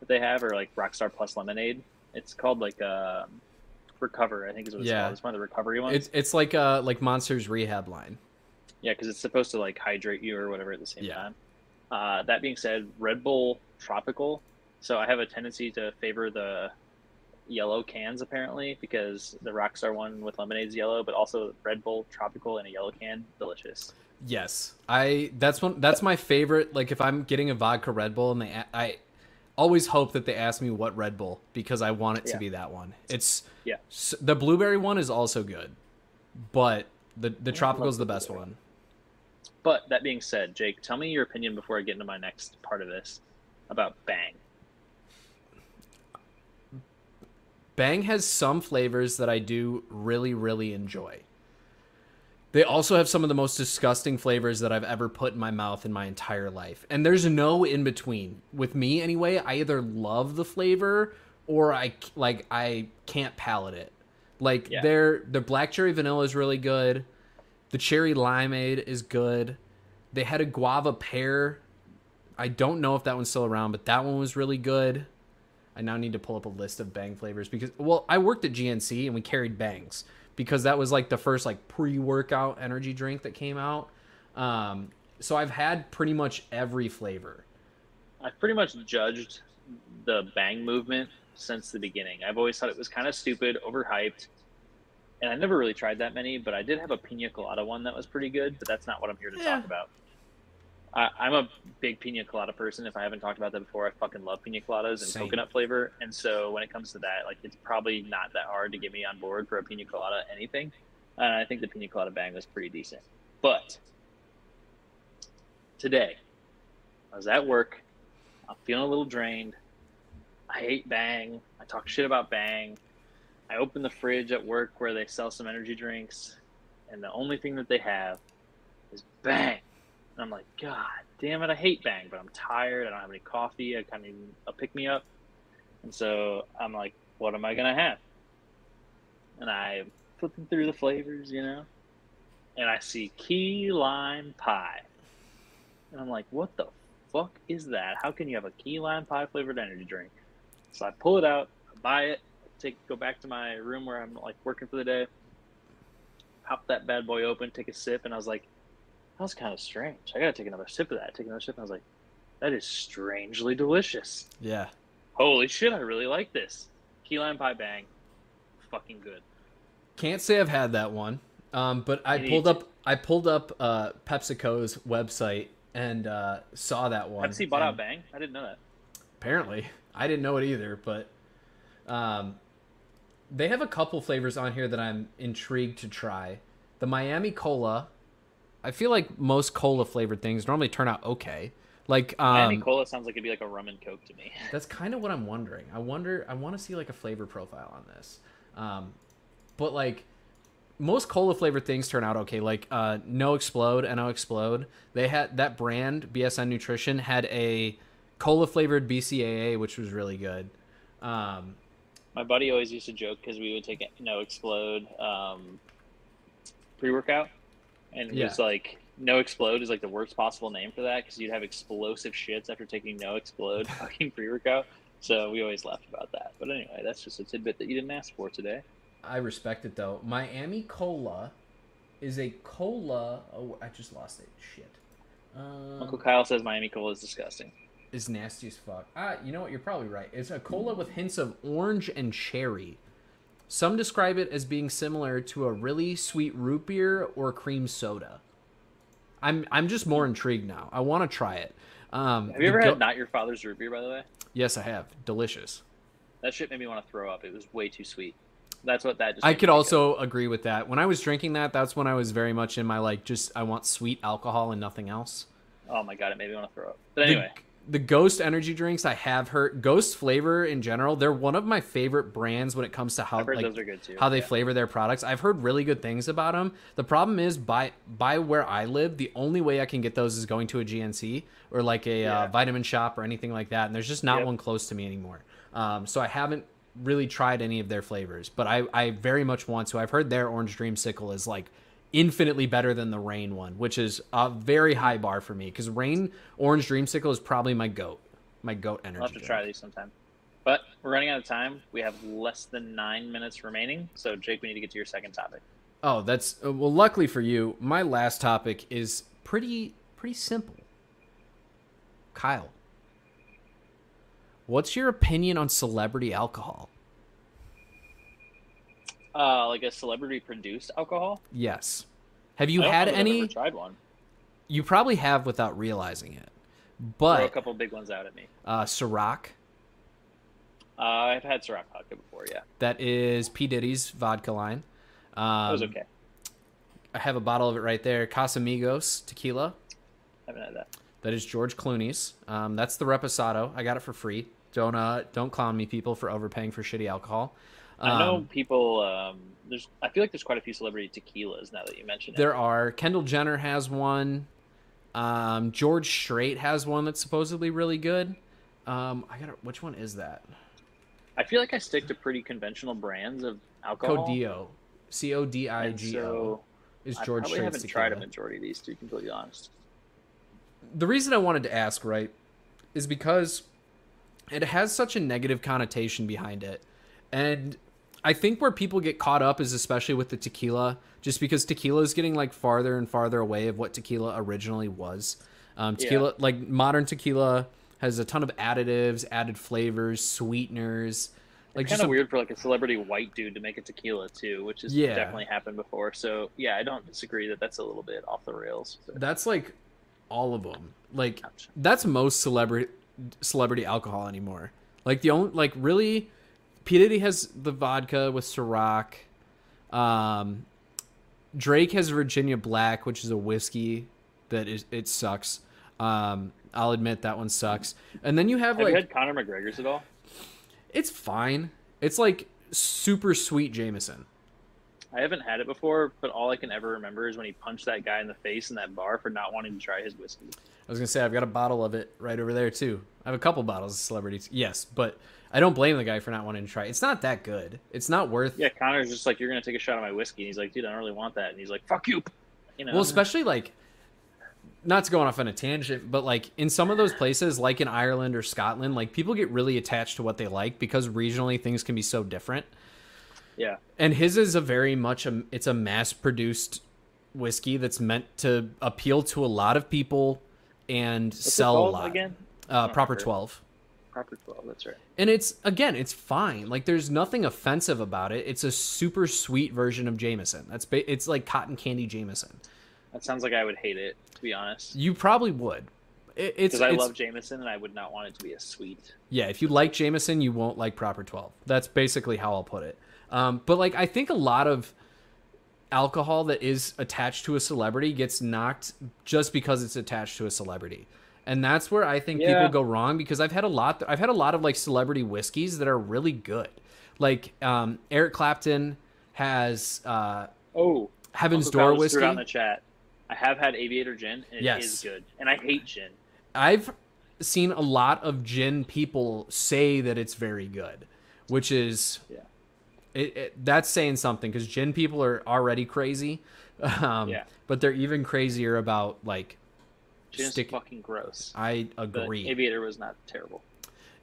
that they have, or like Rockstar Plus Lemonade. It's called like um, Recover, I think is what it's Yeah. called. It's one of the recovery ones. It's it's like uh like Monsters Rehab line. Yeah, because it's supposed to like hydrate you or whatever at the same Yeah. time. Uh, that being said, Red Bull Tropical. So I have a tendency to favor the yellow cans apparently because the Rockstar one with lemonade is yellow, but also Red Bull Tropical in a yellow can, delicious. Yes, I that's one that's my favorite. Like if I'm getting a vodka Red Bull and they I always hope that they ask me what Red Bull because I want it to Yeah. be that one. It's Yeah. the blueberry one is also good, but the the tropical is the the best blueberry. one. But that being said, Jake, tell me your opinion before I get into my next part of this about Bang. Bang has some flavors that I do really, really enjoy. They also have some of the most disgusting flavors that I've ever put in my mouth in my entire life. And there's no in between. With me anyway, I either love the flavor or I like I can't palate it. Like Yeah. their the black cherry vanilla is really good. The cherry limeade is good. They had a guava pear. I don't know if that one's still around, but that one was really good. I now need to pull up a list of bang flavors because well, I worked at GNC and we carried bangs because that was like the first like pre-workout energy drink that came out. Um, so I've had pretty much every flavor. I've pretty much judged the Bang movement since the beginning. I've always thought it was kind of stupid, overhyped, and I never really tried that many. But I did have a pina colada one that was pretty good. But that's not what I'm here to Yeah. talk about. I, I'm a big pina colada person. If I haven't talked about that before, I fucking love pina coladas and Same. coconut flavor. And so when it comes to that, like it's probably not that hard to get me on board for a pina colada anything. And I think the pina colada bang was pretty decent. But today, I was at work. I'm feeling a little drained. I hate Bang. I talk shit about Bang. I open the fridge at work where they sell some energy drinks, and the only thing that they have is Bang. And I'm like, God damn it, I hate Bang, but I'm tired. I don't have any coffee. I kind of need a pick me up. And so I'm like, what am I going to have? And I flipping through the flavors, you know, and I see key lime pie. And I'm like, what the fuck is that? How can you have a key lime pie flavored energy drink? So I pull it out, I buy it, take go back to my room where I'm like working for the day. Pop that bad boy open, take a sip, and I was like, that was kind of strange. I gotta take another sip of that. Take another sip, and I was like, that is strangely delicious. Yeah. Holy shit, I really like this. Key lime pie bang, fucking good. Can't say I've had that one. Um, but I pulled up I pulled up uh, PepsiCo's website and uh, saw that one. Pepsi bought out bang. I didn't know that. Apparently, I didn't know it either, but um, they have a couple flavors on here that I'm intrigued to try. The Miami Cola. I feel like most cola flavored things normally turn out okay. Like um, Miami cola sounds like it'd be like a rum and coke to me. That's kind of what I'm wondering. I wonder. I want to see like a flavor profile on this. Um, but like, most cola flavored things turn out okay. Like uh, NO-Xplode, No Explode. They had that brand BSN Nutrition had a cola flavored BCAA, which was really good. Um, My buddy always used to joke because we would take NO-Xplode um, pre workout, and it Yeah. was like NO-Xplode is like the worst possible name for that because you'd have explosive shits after taking NO-Xplode fucking pre workout. So we always laughed about that. But anyway, that's just a tidbit that you didn't ask for today. I respect it though. Miami Cola is a cola. Oh, I just lost it. Shit. Uncle Um, Kyle says Miami Cola is disgusting. is nasty as fuck. Ah, you know what? You're probably right. It's a cola with hints of orange and cherry. Some describe it as being similar to a really sweet root beer or cream soda. I'm I'm just more intrigued now. I want to try it. Um, Have you ever had Not Your Father's root beer, by the way? Yes, I have. Delicious. That shit made me want to throw up. It was way too sweet. That's what that just. I could of. also agree with that. When I was drinking that, that's when I was very much in my like just I want sweet alcohol and nothing else. Oh my god, it made me want to throw up. But anyway, the, Ghost energy drinks I have heard Ghost flavor in general, they're one of my favorite brands when it comes to how like those are good too. how they Yeah. flavor their products. I've heard really good things about them. The problem is by by where I live, the only way I can get those is going to a GNC or like a uh, vitamin shop or anything like that, and there's just not Yep. one close to me anymore. Um, so I haven't really tried any of their flavors, but I I very much want to. I've heard their orange dreamsicle is like infinitely better than the Reign one, which is a very high bar for me because Reign orange dreamsicle is probably my goat, my goat energy. I'll have to drink. try these sometime. But we're running out of time. We have less than nine minutes remaining. So Jake, we need to get to your second topic. Oh, that's uh, well. Luckily for you, my last topic is pretty pretty simple. Kyle, what's your opinion on celebrity alcohol? Uh, like a celebrity produced alcohol. Yes. Have you had any? tried one. You probably have without realizing it. Throw a couple big ones out at me. uh, Ciroc, Uh, I've had Ciroc vodka before. Yeah, that is P Diddy's vodka line. Um, that was okay. I have a bottle of it right there. Casamigos tequila. haven't had that. That is George Clooney's. Um, that's the Reposado. I got it for free. Don't uh, don't clown me, people, for overpaying for shitty alcohol. I know Um, people. Um, there's. I feel like there's quite a few celebrity tequilas now that you mention it. there are. Kendall Jenner has one. Um, George Strait has one that's supposedly really good. Um, I got which one is that? I feel like I stick to pretty conventional brands of alcohol. Codigo, C O D I G O is I George probably Strait's haven't tried a majority of these, to be completely honest. the reason I wanted to ask, right, is because it has such a negative connotation behind it. And I think where people get caught up is especially with the tequila, just because tequila is getting like farther and farther away of what tequila originally was. Um, tequila, like modern tequila, has a ton of additives, added flavors, sweeteners. Like kind of weird for like a celebrity white dude to make a tequila too, which has Yeah. definitely happened before. So yeah, I don't disagree that that's a little bit off the rails. But, That's like all of them. Like ouch. that's most celebrity celebrity alcohol anymore. Like the only like really, P Diddy has the vodka with Ciroc. Um, Drake has Virginia Black, which is a whiskey that is it sucks. Um, I'll admit that one sucks. And then you have, Have like you had Conor McGregor's at all? it's fine. It's like super sweet Jameson. I haven't had it before, but all I can ever remember is when he punched that guy in the face in that bar for not wanting to try his whiskey. I was gonna say I've got a bottle of it right over there too. I have a couple bottles of celebrities. Yes, but I don't blame the guy for not wanting to try. It's not that good. It's not worth. Yeah, Conor's just like, "You're gonna take a shot of my whiskey," and he's like, "Dude, I don't really want that," and he's like, "Fuck you," you know. Well, especially like, not to go off on a tangent, but like in some of those places, like in Ireland or Scotland, like people get really attached to what they like because regionally things can be so different. yeah, And his is a very much a it's a mass produced whiskey that's meant to appeal to a lot of people and What's sell a lot. again. Uh, proper remember. twelve. Proper twelve. That's right. And it's again, it's fine. Like there's nothing offensive about it. It's a super sweet version of Jameson. That's ba- it's like cotton candy Jameson. That sounds like I would hate it, to be honest. You probably would. It, it's Because I it's- love Jameson, and I would not want it to be a sweet. yeah. If you like Jameson, you won't like Proper Twelve. That's basically how I'll put it. Um, but like I think a lot of alcohol that is attached to a celebrity gets knocked just because it's attached to a celebrity. And that's where I think Yeah. people go wrong because I've had a lot I've had a lot of like celebrity whiskeys that are really good. Like um, Eric Clapton has uh, Oh, Heaven's Uncle Door whiskey. threw it out in the chat. I have had Aviator Gin, and it is Yes. good. And I hate gin. I've seen a lot of gin people say that it's very good, which is Yeah. it, it that's saying something because gin people are already crazy, um, Yeah. but they're even crazier about like. Is Stick- fucking gross. I But agree. Aviator was not terrible.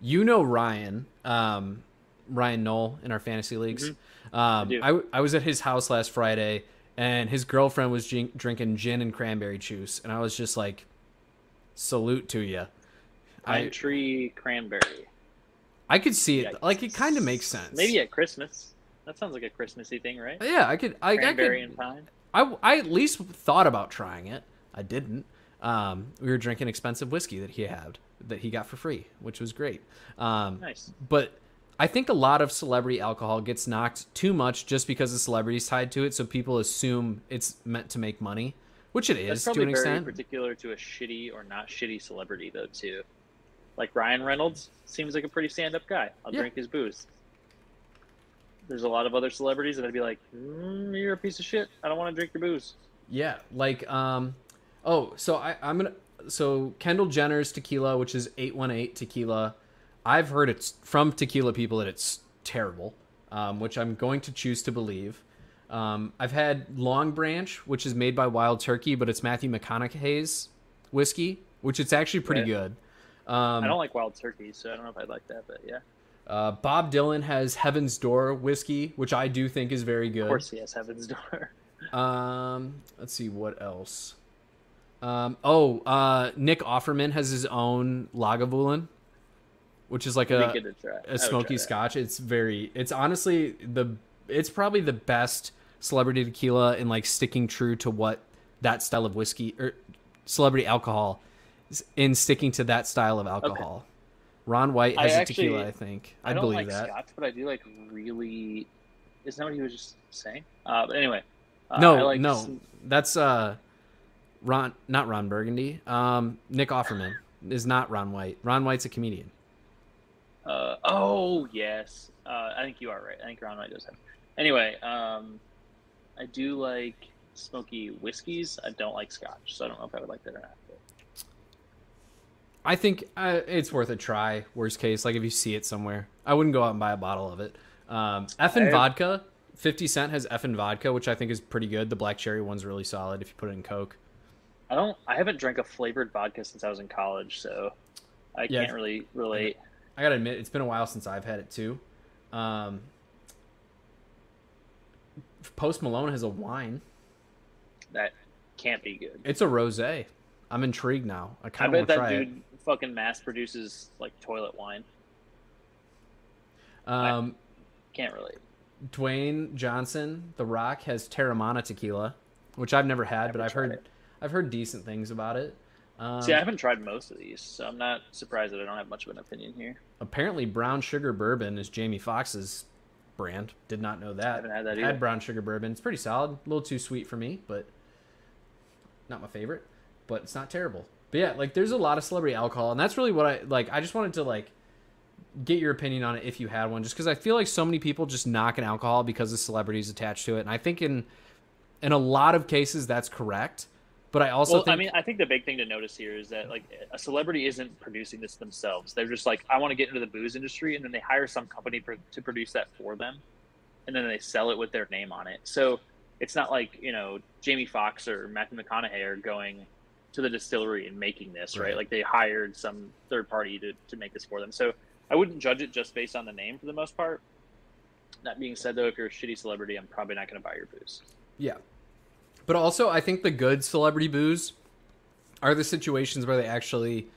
you know Ryan, um, Ryan Knoll in our fantasy leagues. Um, do. I, w- I was at his house last Friday, and his girlfriend was gin- drinking gin and cranberry juice, and I was just like, "Salute to you." Pine I tree cranberry. I could see it. Yikes. Like it kind of makes sense. Maybe at Christmas. That sounds like a Christmassy thing, right? Yeah, I could. I, I could. and pine. I, I at least thought about trying it. I didn't. Um, we were drinking expensive whiskey that he had that he got for free, which was great. Um, Nice. but I think a lot of celebrity alcohol gets knocked too much just because the celebrity's tied to it, so people assume it's meant to make money, which it is to probably an very extent. particular to a shitty or not shitty celebrity, though, too. Like Ryan Reynolds seems like a pretty stand-up guy. I'll Yeah. drink his booze. There's a lot of other celebrities that I'd be like, mm, "You're a piece of shit. I don't want to drink your booze." Yeah, like um, oh, so I I'm gonna so Kendall Jenner's tequila, which is eight one eight tequila. I've heard it's from tequila people that it's terrible, um, which I'm going to choose to believe. Um, I've had Longbranch, which is made by Wild Turkey, but it's Matthew McConaughey's whiskey, which it's actually pretty Right. good. Um, I don't like wild turkey, so I don't know if I'd like that, but yeah. uh, Bob Dylan has Heaven's Door whiskey, which I do think is very good. Of course, he has Heaven's Door. Um, let's see what else. Um, oh, uh, Nick Offerman has his own Lagavulin, which is like a be good to try. I would a smoky. Scotch. It's very. It's honestly the. It's probably the best celebrity tequila in like sticking true to what that style of whiskey or celebrity alcohol is in sticking to that style of alcohol. Ron White I has a actually- tequila, I think. I, I don't believe like that. Scotch, but I do like really. Isn't that what he was just saying? Uh, but anyway. Uh, no, I like no, some- that's uh, Ron, not Ron Burgundy. Um, Nick Offerman is not Ron White. Ron White's a comedian. Uh, oh yes, uh, I think you are right. I think Ron White does have. Anyway, um, I do like smoky whiskeys. I don't like Scotch, so I don't know if I would like that or not. But I think uh, it's worth a try. Worst case, like if you see it somewhere, I wouldn't go out and buy a bottle of it. Um, Effen I- vodka, Fifty Cent has Effen vodka, which I think is pretty good. The black cherry one's really solid if you put it in Coke. I don't. I haven't drank a flavored vodka since I was in college, so I Yeah. can't really relate. I gotta admit, it's been a while since I've had it too. Um, Post Malone has a wine. That can't be good. It's a rosé. I'm intrigued now. I I kind of want bet to that try dude fucking mass produces like toilet wine. it. Um, Can't relate. Dwayne Johnson, The Rock, has Teremana tequila, which I've never had, Never but I've heard it. I've heard decent things about it. Um, See, I haven't tried most of these, so I'm not surprised that I don't have much of an opinion here. apparently, brown sugar bourbon is Jamie Foxx's brand. Did not know that. haven't had that Had brown sugar bourbon. It's pretty solid. A little too sweet for me, but not my favorite. But it's not terrible. But yeah, like there's a lot of celebrity alcohol, and that's really what I like. I just wanted to like get your opinion on it if you had one, just because I feel like so many people just knock an alcohol because the celebrities attached to it, and I think in in a lot of cases that's correct. But I also well, think I mean, I think the big thing to notice here is that like a celebrity isn't producing this themselves. They're just like, I want to get into the booze industry, and then they hire some company pro- to produce that for them, and then they sell it with their name on it. So it's not like you know Jamie Foxx or Matthew McConaughey are going to the distillery and making this, right? Right. Like they hired some third party to to make this for them. So I wouldn't judge it just based on the name for the most part. That being said, though, if you're a shitty celebrity, I'm probably not going to buy your booze. Yeah. But also, I think the good celebrity booze are the situations where they actually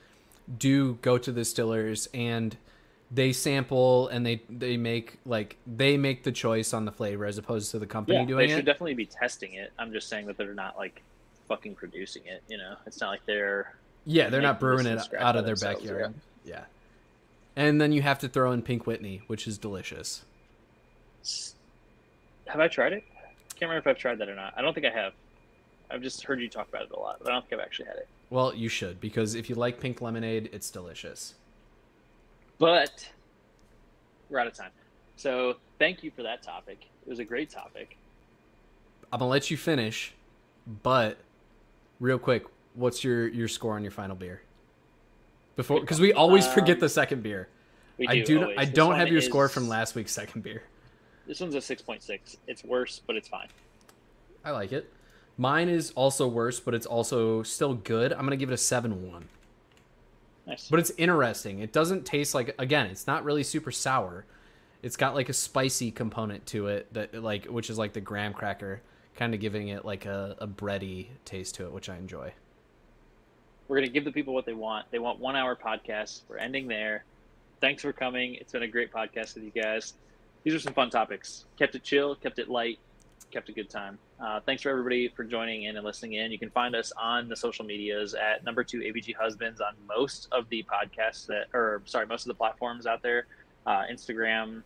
do go to the distillers and they sample and they they make like they make the choice on the flavor as opposed to the company yeah, doing it. they should it. definitely be testing it. I'm just saying that they're not like fucking producing it. You know, it's not like they're yeah, they're not brewing it out of their backyard. Yeah. And then you have to throw in Pink Whitney, which is delicious. Have I tried it? Can't remember if I've tried that or not. I don't think I have. I've just heard you talk about it a lot, but I don't think I've actually had it. Well, you should because if you like pink lemonade, it's delicious. But we're out of time. So thank you for that topic. It was a great topic. I'm gonna let you finish, but real quick, what's your your score on your final beer? Before, because we always forget Um, the second beer. We I do. always. I This don't have your score from last week's second beer. This one's a six point six. It's worse, but it's fine. I like it. Mine is also worse, but it's also still good. I'm gonna give it a seven one. Nice. But it's interesting. It doesn't taste like again, it's not really super sour. It's got like a spicy component to it that like which is like the graham cracker, kind of giving it like a, a bready taste to it, which I enjoy. We're gonna give the people what they want. They want one hour podcasts. We're ending there. Thanks for coming. It's been a great podcast with you guys. These are some fun topics. Kept it chill, kept it light, kept a good time. Uh, thanks for everybody for joining in and listening in. You can find us on the social medias at number two ABG Husbands on most of the podcasts that, or sorry, most of the platforms out there. Uh, Instagram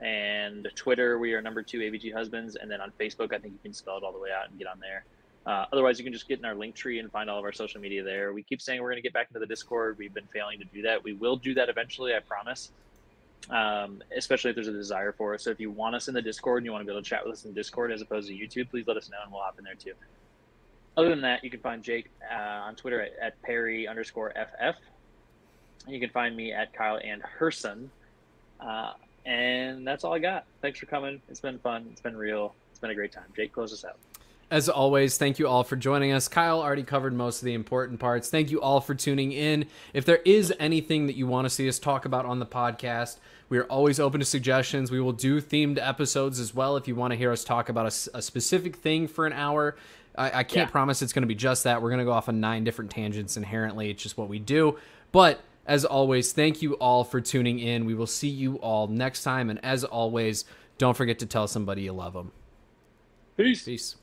and Twitter, we are number two ABG Husbands, and then on Facebook, I think you can spell it all the way out and get on there. Uh, otherwise, you can just get in our Linktree and find all of our social media there. We keep saying we're going to get back into the Discord. We've been failing to do that. We will do that eventually, I promise. Um, especially if there's a desire for it. So if you want us in the Discord and you want to be able to chat with us in Discord as opposed to YouTube, please let us know and we'll hop in there too. Other than that, you can find Jake uh, on Twitter at, at Perry underscore FF. You can find me at Kyle and Herson. Uh, and that's all I got. Thanks for coming. It's been fun. It's been real. It's been a great time. Jake, close us out. As always, thank you all for joining us. Kyle already covered most of the important parts. Thank you all for tuning in. If there is anything that you want to see us talk about on the podcast, we are always open to suggestions. We will do themed episodes as well if you want to hear us talk about a specific thing for an hour. I, I can't Yeah. promise it's going to be just that. We're going to go off on nine different tangents inherently. It's just what we do. But as always, thank you all for tuning in. We will see you all next time. And as always, don't forget to tell somebody you love them. Peace. Peace.